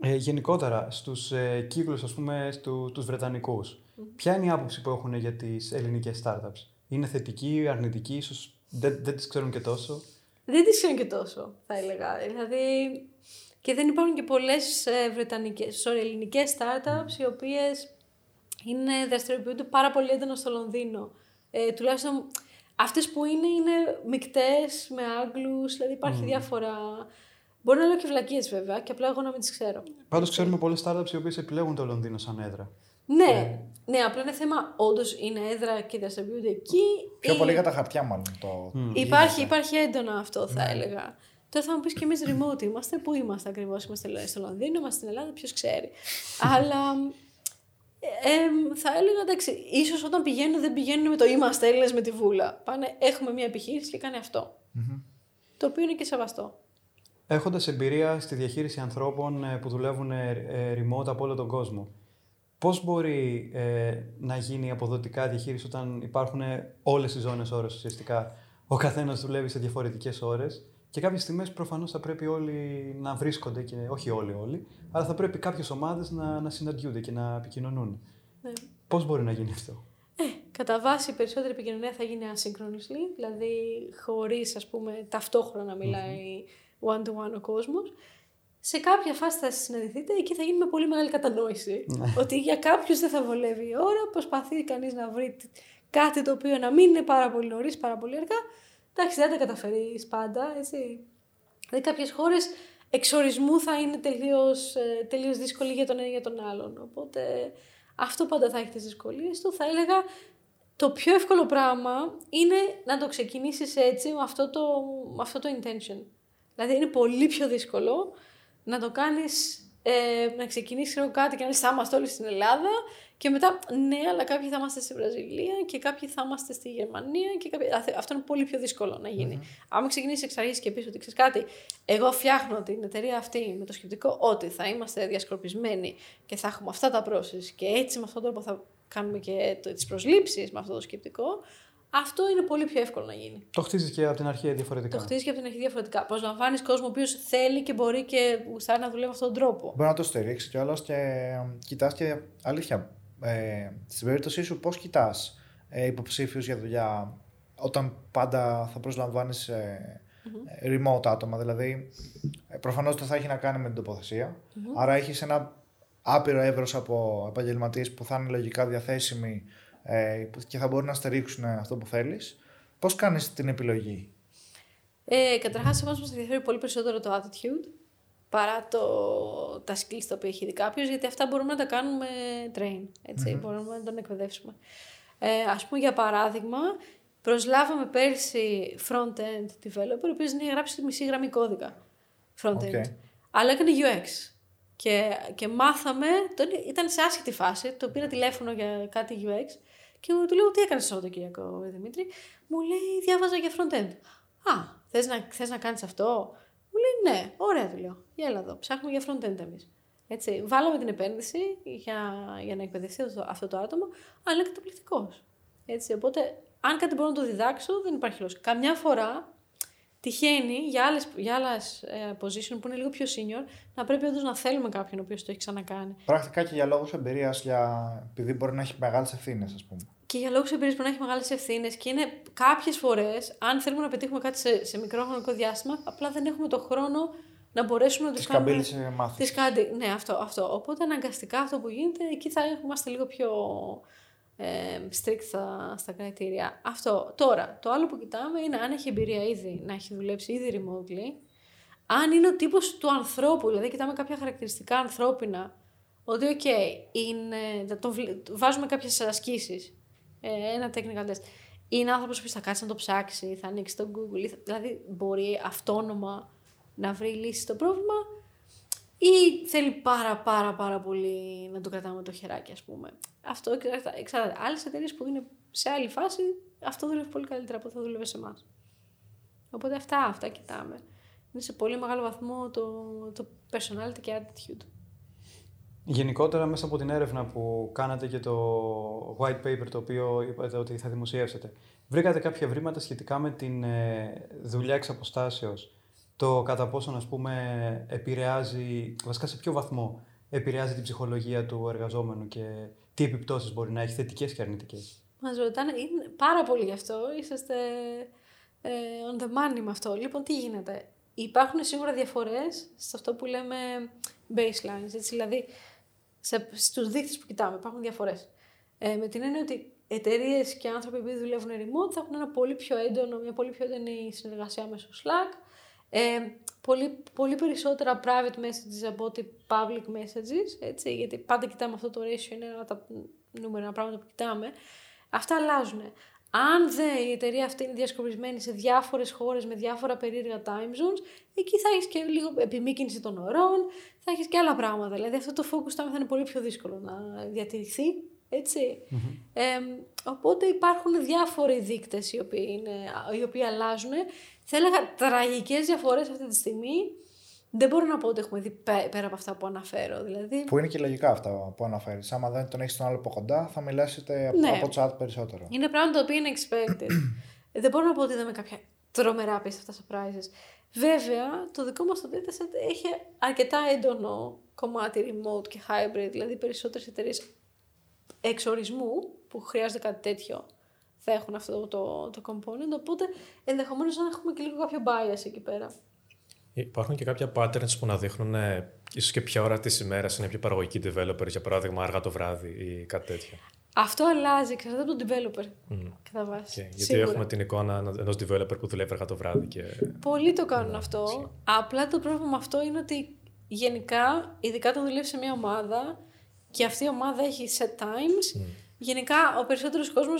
Ε, γενικότερα, στους ε, κύκλους, ας πούμε, στου, τους βρετανικούς, ποια είναι η άποψη που έχουν για τις ελληνικές startups; Είναι θετική, αρνητική, ίσως δεν, δεν τις ξέρουν και τόσο; Δεν τις ξέρουν και τόσο, θα έλεγα. Δηλαδή, και δεν υπάρχουν και πολλές ε, βρετανικές, sorry, ελληνικές startups, οι οποίες είναι, δραστηριοποιούνται πάρα πολύ έντονα στο Λονδίνο. Ε, τουλάχιστον αυτές που είναι, είναι μικτές με Άγγλους, δηλαδή υπάρχει διάφορα... Μπορεί να λέω και βλακίες βέβαια και απλά εγώ να μην τις ξέρω. Πάντως ξέρουμε πολλές startups οι οποίες επιλέγουν το Λονδίνο σαν έδρα. Ναι, ναι, απλά είναι θέμα όντως είναι έδρα και δραστηριοποιούνται εκεί. Πιο ή- πολύ για τα χαρτιά, μάλλον. Το... Υπάρχει, υπάρχει έντονα αυτό, θα έλεγα. Τώρα θα μου πεις και εμείς remote είμαστε. Πού είμαστε ακριβώς, Είμαστε στο Λονδίνο, είμαστε στην Ελλάδα, ποιος ξέρει. Αλλά ε, ε, θα έλεγα εντάξει, ίσως όταν πηγαίνουν δεν πηγαίνουν με το είμαστε Έλληνε με τη βούλα. Πάνε, έχουμε μια επιχείρηση και κάνει αυτό. Το οποίο είναι και σεβαστό. Έχοντας εμπειρία στη διαχείριση ανθρώπων ε, που δουλεύουν ε, ε, remote από όλο τον κόσμο, πώς μπορεί ε, να γίνει αποδοτικά διαχείριση όταν υπάρχουν ε, όλες οι ζώνες ώρες ουσιαστικά. Ο καθένας δουλεύει σε διαφορετικές ώρες και κάποιες στιγμές προφανώς θα πρέπει όλοι να βρίσκονται, και, όχι όλοι όλοι, αλλά θα πρέπει κάποιες ομάδες να, να συναντιούνται και να επικοινωνούν. Ναι. Πώς μπορεί να γίνει αυτό; Ε, κατά βάση η περισσότερη επικοινωνία θα γίνει asynchronously, δηλαδή χωρίς ας πούμε ταυτόχρονα να μιλάει one-to-one ο κόσμος. Σε κάποια φάση θα συναντηθείτε, εκεί θα γίνει με πολύ μεγάλη κατανόηση. Ότι για κάποιους δεν θα βολεύει η ώρα, προσπαθεί κανείς να βρει τ- κάτι το οποίο να μην είναι πάρα πολύ νωρίς, πάρα πολύ αργά. Εντάξει, δεν τα καταφέρεις πάντα, έτσι. Δηλαδή κάποιες χώρες εξορισμού θα είναι τελείως, ε, τελείως δύσκολη για τον ένα ή για τον άλλον. Οπότε αυτό πάντα θα έχει τις δυσκολίες του. Θα έλεγα το πιο εύκολο πράγμα είναι να το ξεκινήσεις έτσι με αυτό το, με αυτό το intention. Δηλαδή είναι πολύ πιο δύσκολο να το κάνεις, ε, να ξεκινήσεις ξέρω, κάτι και να λες θα είμαστε όλοι στην Ελλάδα και μετά ναι αλλά κάποιοι θα είμαστε στη Βραζιλία και κάποιοι θα είμαστε στη Γερμανία και κάποιοι... Α, θε- Αυτό είναι πολύ πιο δύσκολο να γίνει. Άμα ξεκινήσεις εξ αρχής και πεις ότι ξέρεις κάτι, εγώ φτιάχνω την εταιρεία αυτή με το σκεπτικό ότι θα είμαστε διασκορπισμένοι και θα έχουμε αυτά τα process και έτσι με αυτόν τον τρόπο θα κάνουμε και το, τις προσλήψεις με αυτό το σκεπτικό, αυτό είναι πολύ πιο εύκολο να γίνει. Το χτίζεις και από την αρχή διαφορετικά. Το χτίζεις και από την αρχή διαφορετικά. Προσλαμβάνεις κόσμο ο οποίος θέλει και μπορεί και γουστάρει να δουλεύει με αυτόν τον τρόπο. Μπορεί να το στηρίξει κιόλας και κοιτάς και αλήθεια. Ε, στην περίπτωσή σου, πώς κοιτάς ε, υποψήφιους για δουλειά όταν πάντα θα προσλαμβάνεις ε, ε, remote άτομα. Δηλαδή, ε, προφανώς το θα έχει να κάνει με την τοποθεσια άρα έχεις ένα άπειρο εύρος από επαγγελματίες που θα είναι λογικά διαθέσιμοι ε, και θα μπορούν να στηρίξουν αυτό που θέλεις. Πώς κάνεις την επιλογή; Ε, Καταρχάς, εμάς μας ενδιαφέρει πολύ περισσότερο το attitude παρά το, τα skills τα οποία έχει δει κάποιος, γιατί αυτά μπορούμε να τα κάνουμε train. ετσι μπορούμε να τον εκπαιδεύσουμε. Ε, ας πούμε, για παράδειγμα, προσλάβαμε πέρσι front-end developer, ο οποίος είχε γράψει τη μισή γραμμή κώδικα front-end. Okay. Αλλά έκανε UX. Και, και μάθαμε, τον, ήταν σε άσχετη φάση, το πήρα τηλέφωνο για κάτι UX και μου του λέω τι έκανες το Σαββατοκύριακο, Δημήτρη; Μου λέει διάβαζα για front-end. Α, θες να, θες να κάνεις αυτό; Μου λέει ναι, ωραία του λέω. Για έλα εδώ, ψάχνουμε για front-end εμείς. Έτσι, βάλαμε την επένδυση για, για να εκπαιδευτεί αυτό, αυτό το άτομο, αλλά είναι καταπληκτικός. Έτσι, οπότε, αν κάτι μπορώ να το διδάξω, δεν υπάρχει λόγος. Καμιά φορά τυχαίνει για άλλες για άλλες, ε, position που είναι λίγο πιο senior να πρέπει όντως να θέλουμε κάποιον ο οποίος το έχει ξανακάνει. Πρακτικά και για λόγους εμπειρίας, για... επειδή μπορεί να έχει μεγάλες ευθύνες, ας πούμε. Και για λόγους εμπειρίας μπορεί να έχει μεγάλες ευθύνες και είναι κάποιες φορές, αν θέλουμε να πετύχουμε κάτι σε, σε μικρό χρονικό διάστημα, απλά δεν έχουμε το χρόνο να μπορέσουμε να Τη του κάνουμε. καμπύλη μάθηση. Τις κάντε, ναι, αυτό, αυτό. Οπότε αναγκαστικά αυτό που γίνεται, εκεί θα είμαστε λίγο πιο ε, strict στα, στα κριτήρια. Αυτό. Τώρα, το άλλο που κοιτάμε είναι αν έχει εμπειρία ήδη, να έχει δουλέψει ήδη remotely, αν είναι ο τύπος του ανθρώπου, δηλαδή κοιτάμε κάποια χαρακτηριστικά ανθρώπινα, ότι οκ, είναι, θα τον βλέ- βάζουμε κάποιες ασκήσεις, ε, ένα technical test. Είναι άνθρωπος που θα κάτσει να το ψάξει, θα ανοίξει το Google, ή θα- δηλαδή μπορεί αυτόνομα να βρει λύση στο πρόβλημα ή θέλει πάρα πάρα πάρα πολύ να το κρατάμε το χεράκι ας πούμε. Αυτό εξαρτάται. εξαρτάται. Άλλες εταιρείες που είναι σε άλλη φάση, αυτό δουλεύει πολύ καλύτερα από ό,τι θα δούλευε σε εμάς. Οπότε αυτά, αυτά κοιτάμε. Είναι σε πολύ μεγάλο βαθμό το, το personality και attitude. Γενικότερα, μέσα από την έρευνα που κάνατε και το white paper το οποίο είπατε ότι θα δημοσιεύσετε, βρήκατε κάποια βρήματα σχετικά με την ε, δουλειά εξ αποστάσεως, το κατά πόσον ας πούμε επηρεάζει, βασικά σε ποιο βαθμό επηρεάζει την ψυχολογία του εργαζόμενου και τι επιπτώσεις μπορεί να έχει θετικές και αρνητικές; Μας ρωτάνε, είναι πάρα πολύ γι' αυτό. Είσαστε ε, on the money με αυτό. Λοιπόν, τι γίνεται; Υπάρχουν σίγουρα διαφορές σε αυτό που λέμε baselines. Έτσι, δηλαδή, σε, στους δείκτες που κοιτάμε υπάρχουν διαφορές. Ε, με την έννοια ότι εταιρείες και άνθρωποι που δουλεύουν remote θα έχουν ένα πολύ πιο έντονο, μια πολύ πιο έντονη συνεργασία μέσω Slack. Ε, πολύ, πολύ περισσότερα private messages από ότι public messages, έτσι, γιατί πάντα κοιτάμε αυτό το ratio, είναι ένα από τα νούμερα πράγματα που κοιτάμε. Αυτά αλλάζουν. Αν δε η εταιρεία αυτή είναι διασκοπισμένη σε διάφορες χώρες με διάφορα περίεργα time zones, εκεί θα έχεις και λίγο επιμήκυνση των ωρών, θα έχεις και άλλα πράγματα. Δηλαδή αυτό το focus time θα είναι πολύ πιο δύσκολο να διατηρηθεί, έτσι. Ε, οπότε υπάρχουν διάφοροι δείκτες οι οποίοι, είναι, οι οποίοι αλλάζουν. Θα έλεγα τραγικές διαφορές αυτή τη στιγμή. Δεν μπορώ να πω ότι έχουμε δει πέ- πέρα από αυτά που αναφέρω. Δηλαδή, Που είναι και λογικά αυτά που αναφέρεις. Άμα δεν τον έχεις τον άλλο από κοντά, θα μιλάσετε από, Ναι. από chat περισσότερο. Είναι πράγματα τα οποία είναι expected. Ε, δεν μπορώ να πω ότι είδαμε κάποια τρομερά απίστευτα surprises. Βέβαια, το δικό μας το dataset έχει αρκετά έντονο κομμάτι remote και hybrid, δηλαδή περισσότερες εταιρείες εξορισμού που χρειάζεται κάτι τέτοιο θα έχουν αυτό το, το component, οπότε ενδεχομένως να έχουμε και λίγο κάποιο bias εκεί πέρα. Υπάρχουν και κάποια patterns που να δείχνουν ε, ίσως και ποια ώρα της ημέρας είναι πιο παραγωγική developer, για παράδειγμα αργά το βράδυ ή κάτι τέτοιο. Αυτό αλλάζει, εξαρτάται από τον developer. Mm. Κατά βάση. Και, γιατί Σίγουρα. έχουμε την εικόνα ενός developer που δουλεύει αργά το βράδυ. Και... Πολλοί το κάνουν Ναι, αυτό. ισχύει. Απλά το πρόβλημα με αυτό είναι ότι γενικά, ειδικά όταν δουλεύεις σε μια ομάδα και αυτή η ομάδα έχει set times, γενικά ο περισσότερος κόσμο.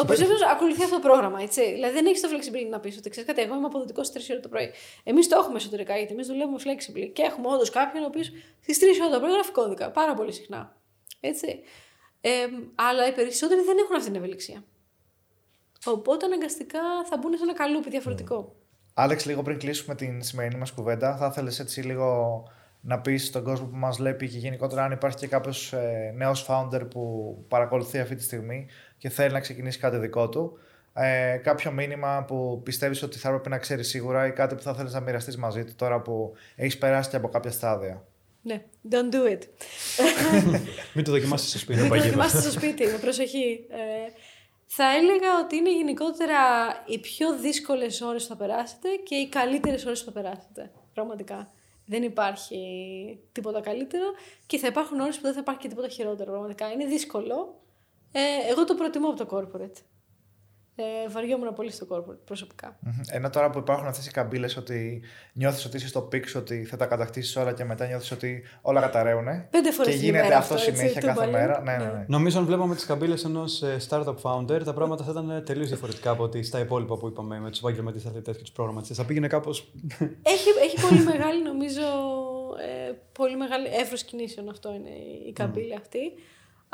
ο περισσότερος ακολουθεί αυτό το πρόγραμμα, έτσι. Δηλαδή δεν έχεις το flexibility να πεις ότι ξέρεις κάτι, εγώ είμαι αποδοτικός στις 3 ώρες το πρωί. Εμείς το έχουμε εσωτερικά, γιατί εμείς δουλεύουμε flexible και έχουμε όντως κάποιον ο οποίος στις 3 ώρες το πρωί γράφει κώδικα. Πάρα πολύ συχνά. Έτσι. Ε, αλλά οι περισσότεροι δεν έχουν αυτή την ευελιξία. Οπότε αναγκαστικά θα μπουν σε ένα καλούπι διαφορετικό. Άλεξ, λίγο πριν κλείσουμε την σημερινή μας κουβέντα, θα ήθελες έτσι λίγο να πεις στον κόσμο που μας βλέπει και γενικότερα αν υπάρχει και κάποιος ε, νέος founder που παρακολουθεί αυτή τη στιγμή και θέλει να ξεκινήσει κάτι δικό του. Ε, κάποιο μήνυμα που πιστεύεις ότι θα έπρεπε να ξέρεις σίγουρα ή κάτι που θα θέλεις να μοιραστείς μαζί του τώρα που έχεις περάσει και από κάποια στάδια. Ναι, don't do it. Μην το δοκιμάσετε στο σπίτι. Μην το παγίδα. δοκιμάσετε στο σπίτι, με προσοχή. Ε, Θα έλεγα ότι είναι γενικότερα οι πιο δύσκολες ώρες που θα περάσετε και οι καλύτερες ώρες που θα περάσετε. Πραγματικά. Δεν υπάρχει τίποτα καλύτερο και θα υπάρχουν ώρες που δεν θα υπάρχει και τίποτα χειρότερο. Πραγματικά. Είναι δύσκολο. Ε, εγώ το προτιμώ από το corporate. Ε, βαριόμουν πολύ στο corporate προσωπικά. Μμμ. Ενώ τώρα που υπάρχουν αυτές οι καμπύλες ότι νιώθεις ότι είσαι στο πίξ, ότι θα τα κατακτήσεις όλα και μετά νιώθεις ότι όλα καταραίουν. Πέντε φορές Και την γίνεται ημέρα αυτό αυτό, έτσι, συνέχεια του κάθε μπαλίνου. μέρα. Ναι, ναι, Ναι. ναι. Νομίζω αν βλέπαμε τις καμπύλες ενός startup founder, τα πράγματα θα ήταν τελείως διαφορετικά από ότι στα υπόλοιπα που είπαμε με τους επαγγελματίε αθλητέ και τους προγραμματιστέ. Θα πήγαινε κάπω. Έχει, έχει πολύ μεγάλη, νομίζω, ε, πολύ μεγάλη εύρος κινήσεων αυτό είναι η καμπύλη αυτή.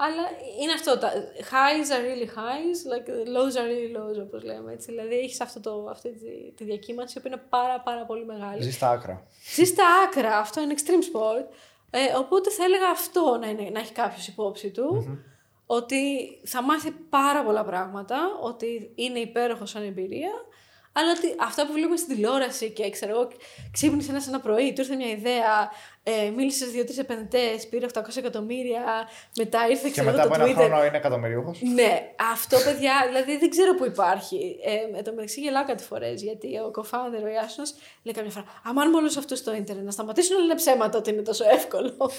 Αλλά είναι αυτό, τα highs are really highs, like lows are really lows, όπως λέμε, έτσι. Δηλαδή έχεις αυτό το, αυτή τη, τη διακύμανση, που είναι πάρα πάρα πολύ μεγάλη. Ζεις στα άκρα. Ζεις στα άκρα, αυτό είναι extreme sport. Ε, οπότε θα έλεγα αυτό να, είναι, να έχει κάποιος υπόψη του. Ότι θα μάθει πάρα πολλά πράγματα, ότι είναι υπέροχος σαν εμπειρία, αλλά ότι αυτά που βλέπουμε στην τηλεόραση και ξέρω εγώ, ξύπνησε ένας ένα πρωί, του ήρθε μια ιδέα, ε, μίλησες σε δύο-τρεις επενδυτές, πήρε 800 εκατομμύρια, μετά ήρθε Και ξέρω μετά εγώ από το ένα Twitter. χρόνο είναι εκατομμυρίουχος. Ναι, αυτό παιδιά, δηλαδή δεν ξέρω που υπάρχει. Ε, με το μεταξύ γελάω κάτι φορές γιατί ο co-founder, ο Ιάσονα, λέει καμιά φορά: Αμάν με όλους αυτούς στο Ιντερνετ να σταματήσουν όλα είναι ψέματα ότι είναι τόσο εύκολο.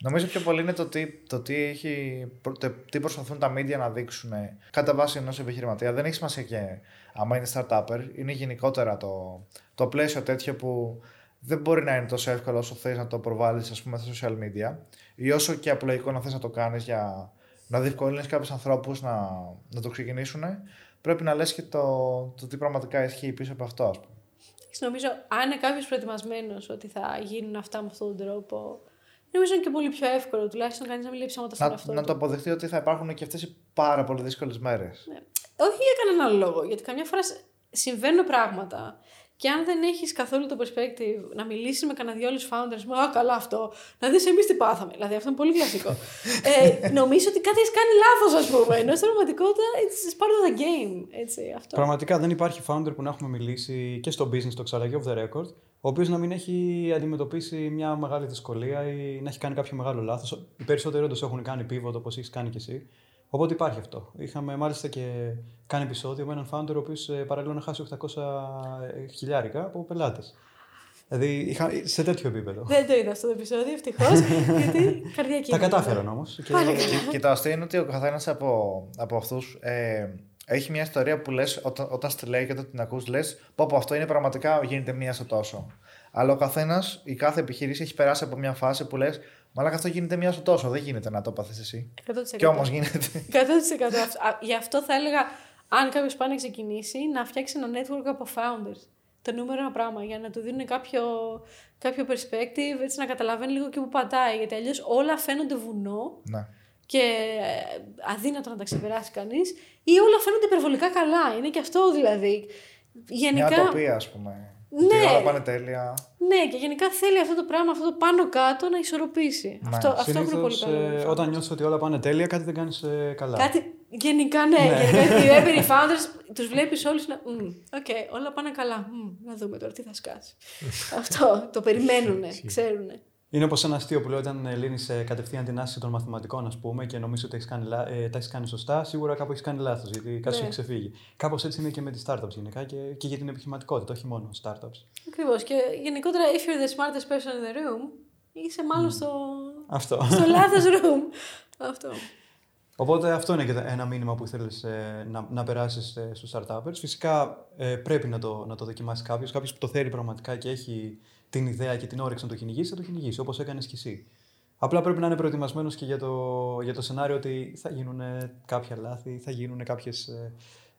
Νομίζω πιο πολύ είναι το τι, το τι, έχει, προ- το τι προσπαθούν τα media να δείξουν κατά βάση ενός επιχειρηματία. Δεν έχει σημασία και άμα είναι startupper. Είναι γενικότερα το, το πλαίσιο τέτοιο που δεν μπορεί να είναι τόσο εύκολο όσο θες να το προβάλλεις ας πούμε στα social media ή όσο και απλοϊκό να θες να το κάνεις για να διευκολύνεις κάποιους ανθρώπους να, να το ξεκινήσουν πρέπει να λες και το, το τι πραγματικά ισχύει πίσω από αυτό ας πούμε. Νομίζω, αν είναι κάποιος προετοιμασμένος ότι θα γίνουν αυτά με αυτόν τον τρόπο, νομίζω είναι και πολύ πιο εύκολο τουλάχιστον κανείς να μην λέει ψέματα στον Να, εαυτό να του. το αποδεχτεί ότι θα υπάρχουν και αυτές οι πάρα πολύ δύσκολες μέρες. Ναι. Όχι για κανέναν άλλο λόγο. Γιατί καμιά φορά σ- συμβαίνουν πράγματα και αν δεν έχεις καθόλου το perspective να μιλήσεις με κανένα δυο άλλους founders, μου, Α, καλά αυτό. Να δεις εμείς τι πάθαμε. Δηλαδή, αυτό είναι πολύ κλασικό. ε, νομίζω ότι κάτι έχεις κάνει λάθος, ας πούμε. Ενώ στην πραγματικότητα it's part of the game. Έτσι, αυτό. Πραγματικά δεν υπάρχει founder που να έχουμε μιλήσει και στο business, το ξαλαγεί off the record, ο οποίος να μην έχει αντιμετωπίσει μια μεγάλη δυσκολία ή να έχει κάνει κάποιο μεγάλο λάθος. Οι περισσότεροι όντως έχουν κάνει pivot όπως έχεις κάνει κι εσύ. Οπότε υπάρχει αυτό. Είχαμε μάλιστα και κάνει επεισόδιο με έναν founder ο οποίος παράλληλα να χάσει 800 χιλιάρικα από πελάτες. Δηλαδή είχα, σε τέτοιο επίπεδο. Δεν το είδα αυτό το επεισόδιο, ευτυχώς. γιατί καρδιακή. Τα είναι. κατάφεραν όμως. Πάλι Και, και το αστείο είναι ότι ο καθένας από, από αυτούς ε, έχει μια ιστορία που λες όταν, όταν στη λέει και όταν την ακούς λες: Πω, πω, αυτό είναι πραγματικά γίνεται μία στο τόσο. Αλλά ο καθένας, η κάθε επιχείρηση έχει περάσει από μια φάση που λες: Μαλάκα αυτό γίνεται μία στο τόσο. Δεν γίνεται να το πάθει εσύ. 100%. Και όμως γίνεται. 100%. Αυτό- α, Γι' αυτό θα έλεγα, αν κάποιος πάει να ξεκινήσει, να φτιάξει ένα network από founders. Το νούμερο ένα πράγμα, για να του δίνουν κάποιο, κάποιο perspective, έτσι να καταλαβαίνει λίγο και που πατάει. Γιατί αλλιώς όλα φαίνονται βουνό ναι. και ε, αδύνατο να τα ξεπεράσει κανείς, ή όλα φαίνονται υπερβολικά καλά. Είναι και αυτό δηλαδή. Γενικά, Μια τοπία, ας πούμε. Ναι. Ότι όλα πάνε τέλεια. ναι, και γενικά θέλει αυτό το πράγμα, αυτό το πάνω κάτω να ισορροπήσει. Ναι. Αυτό, αυτό έχουν πολύ Συνήθως, καλό. ε, όταν νιώθεις ότι όλα πάνε τέλεια, κάτι δεν κάνεις καλά. Κάτι, γενικά ναι, γενικά οι έμπειροι founders τους βλέπεις όλους να, «Μμ, οκ, όλα πάνε καλά, Μμ, να δούμε τώρα τι θα σκάσει. Αυτό, το περιμένουνε, ξέρουνε. Είναι όπως ένα αστείο που λέει όταν λύνεις κατευθείαν την άσκηση των μαθηματικών, ας πούμε, και νομίζεις ότι έχεις κάνει, λα- ε, τα έχεις κάνει σωστά, σίγουρα κάπου έχεις κάνει λάθος, γιατί κάτι σου Ναι. έχει ξεφύγει. Κάπως έτσι είναι και με τις startups γενικά και, και για την επιχειρηματικότητα, όχι μόνο startups. Ακριβώς. Και γενικότερα, if you're the smartest person in the room, είσαι μάλλον στο, Αυτό. στο λάθος room. Αυτό. Οπότε αυτό είναι και ένα μήνυμα που θέλεις να, να περάσεις στους startups. Φυσικά ε, πρέπει να το, να το δοκιμάσεις κάποιος. Κάποιος που το θέλει πραγματικά και έχει την ιδέα και την όρεξη να το κυνηγήσει, θα το κυνηγήσει όπως έκανες κι εσύ. Απλά πρέπει να είναι προετοιμασμένος και για το, για το σενάριο ότι θα γίνουν κάποια λάθη, θα, γίνουν κάποιες, ε,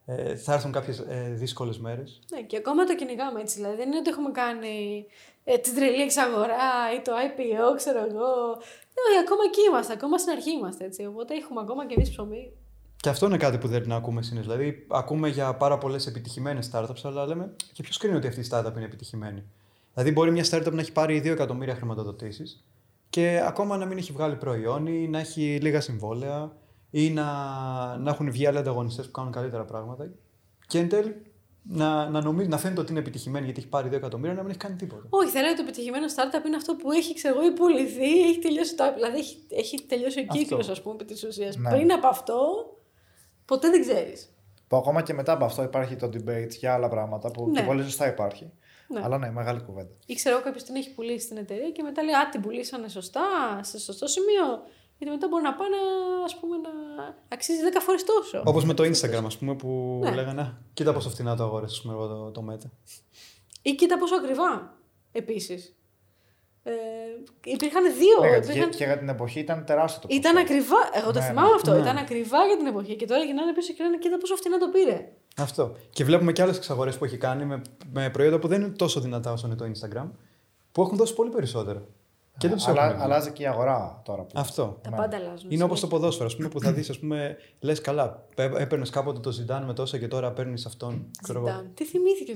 ε, θα έρθουν κάποιες ε, δύσκολες μέρες. Ναι, και ακόμα το κυνηγάμε έτσι. Δηλαδή, δεν είναι ότι έχουμε κάνει ε, την τρελή εξαγορά ή το IPO, ξέρω εγώ. Όχι, ακόμα εκεί είμαστε, ακόμα στην αρχή είμαστε έτσι. Οπότε έχουμε ακόμα και εμείς ψωμί. Και αυτό είναι κάτι που δεν ακούμε συνήθως. Δηλαδή, ακούμε για πάρα πολλές επιτυχημένες startups, αλλά λέμε και ποιος κρίνει ότι αυτή η startup είναι επιτυχημένη; Δηλαδή, μπορεί μια startup να έχει πάρει 2 εκατομμύρια χρηματοδοτήσεις και ακόμα να μην έχει βγάλει προϊόν ή να έχει λίγα συμβόλαια ή να, να έχουν βγει άλλοι ανταγωνιστές που κάνουν καλύτερα πράγματα. Και εν τέλει να, να, νομίζει, να φαίνεται ότι είναι επιτυχημένη γιατί έχει πάρει 2 εκατομμύρια να μην έχει κάνει τίποτα. Όχι, θα έλεγα το επιτυχημένο startup είναι αυτό που έχει ξέρω εγώ, υποληθεί, έχει τελειώσει το. Δηλαδή έχει, έχει τελειώσει ο Αυτό. κύκλος, ας πούμε, επί της ουσίας. Ναι. Πριν από αυτό, ποτέ δεν ξέρεις. Που ακόμα και μετά από αυτό υπάρχει το debate για άλλα πράγματα που Ναι. και πολύ σωστά υπάρχει. Ναι. Αλλά ναι, μεγάλη κουβέντα. Ή ξέρω εγώ κάποιος την έχει πουλήσει στην εταιρεία και μετά λέει Α, την πουλήσανε σωστά, σε σωστό σημείο. Γιατί μετά μπορεί να πάνε, ας πούμε, να αξίζει 10 φορές τόσο. Όπως με το Instagram, ας πούμε, που Ναι. λέγανε «Α, Κοίτα πόσο φτηνά το αγόρασε, πούμε, εγώ το, το Meta. Ή κοίτα πόσο ακριβά. Επίσης. Ε, υπήρχαν δύο. Ναι, υπήρχαν... και, και για την εποχή ήταν τεράστιο το Ήταν ποσό. ακριβά. Εγώ το Ναι, θυμάμαι ναι. αυτό. Ναι. Ήταν ακριβά για την εποχή. Και τώρα γυρνάνε πίσω και λένε Κοίτα πόσο φτηνά το πήρε. Αυτό. Και βλέπουμε και άλλες εξαγορές που έχει κάνει με, με προϊόντα που δεν είναι τόσο δυνατά όσο είναι το Instagram, που έχουν δώσει πολύ περισσότερο. Και δεν του Αλλά, έχουμε. δει. αλλάζει και η αγορά τώρα. Που... Αυτό. Τα Ναι. πάντα αλλάζουν. Είναι όπως το συνέχεια. ποδόσφαιρο, ας πούμε, που θα δεις, ας πούμε, λες καλά. Έπαιρνες κάποτε το Ζιντάν με τόσα και τώρα παίρνεις αυτόν. ξέρω εγώ. Ζητάν. Τι θυμήθηκε.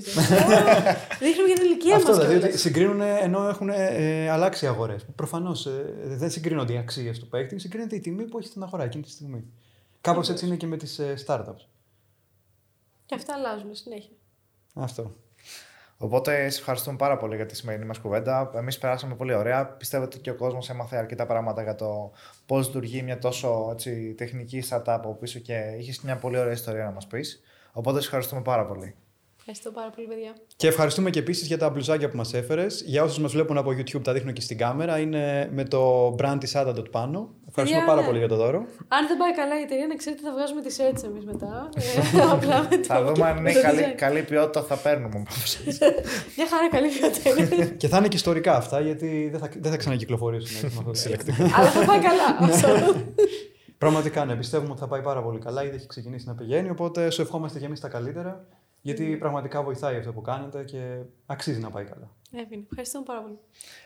Δείχνουμε για την ηλικία Αυτό μας. δηλαδή ότι συγκρίνουν ενώ έχουν ε, αλλάξει οι αγορές. Προφανώς ε, δεν συγκρίνονται οι αξίες του παίκτη, συγκρίνεται η τιμή που έχει στην αγορά εκείνη τη στιγμή. Κάπως έτσι είναι και με τις ε, startups. Και αυτά αλλάζουν συνέχεια. Αυτό. Οπότε, σε ευχαριστούμε πάρα πολύ για τη σημερινή μας κουβέντα. Εμείς περάσαμε πολύ ωραία. Πιστεύω ότι και ο κόσμος έμαθε αρκετά πράγματα για το πώς λειτουργεί μια τόσο έτσι, τεχνική startup από πίσω και είχες μια πολύ ωραία ιστορία να μας πεις. Οπότε, σε ευχαριστούμε πάρα πολύ. Ευχαριστώ πάρα πολύ, παιδιά. Και ευχαριστούμε και επίσης για τα μπλουζάκια που μας έφερες. Για όσους μας βλέπουν από YouTube, τα δείχνω και στην κάμερα. Είναι με το brand της Adadot πάνω. Ευχαριστούμε Παιδιά, πάρα ναι. πολύ για το δώρο. Αν δεν πάει καλά η εταιρεία, να ξέρετε θα βγάζουμε τις έτσι εμείς μετά. Ε, Απλά με το. θα δούμε αν με είναι το καλή, design. καλή ποιότητα θα παίρνουμε. από εσάς. Μια χαρά καλή ποιότητα είναι. και θα είναι και ιστορικά αυτά, γιατί δεν θα, δεν θα ξανακυκλοφορήσουν. έτσι, με αυτό το συλλεκτικό. Αλλά θα πάει καλά. Ναι. Αυτό. Πραγματικά ναι, πιστεύουμε ότι θα πάει πάρα πολύ καλά. Ήδη έχει ξεκινήσει να πηγαίνει. Οπότε σου ευχόμαστε και εμείς τα καλύτερα. Γιατί πραγματικά βοηθάει αυτό που κάνετε και αξίζει να πάει καλά. Εύγενε. Ευχαριστούμε πάρα πολύ.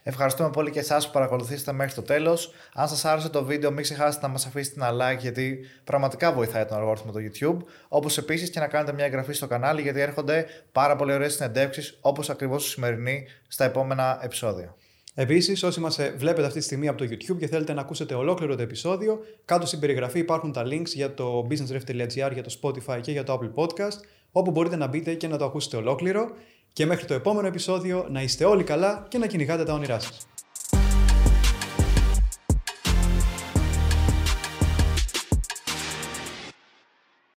Ευχαριστούμε πολύ και εσάς που παρακολουθήσατε μέχρι το τέλος. Αν σας άρεσε το βίντεο, μην ξεχάσετε να μας αφήσετε ένα like γιατί πραγματικά βοηθάει τον αλγόριθμο του YouTube. Όπως επίσης και να κάνετε μια εγγραφή στο κανάλι γιατί έρχονται πάρα πολύ ωραίες συνεντεύξεις όπως ακριβώς η σημερινή στα επόμενα επεισόδια. Επίσης, όσοι μας βλέπετε αυτή τη στιγμή από το YouTube και θέλετε να ακούσετε ολόκληρο το επεισόδιο, κάτω στην περιγραφή υπάρχουν τα links για το businessref.gr, για το Spotify και για το Apple Podcast, όπου μπορείτε να μπείτε και να το ακούσετε ολόκληρο. Και μέχρι το επόμενο επεισόδιο να είστε όλοι καλά και να κυνηγάτε τα όνειρά σας.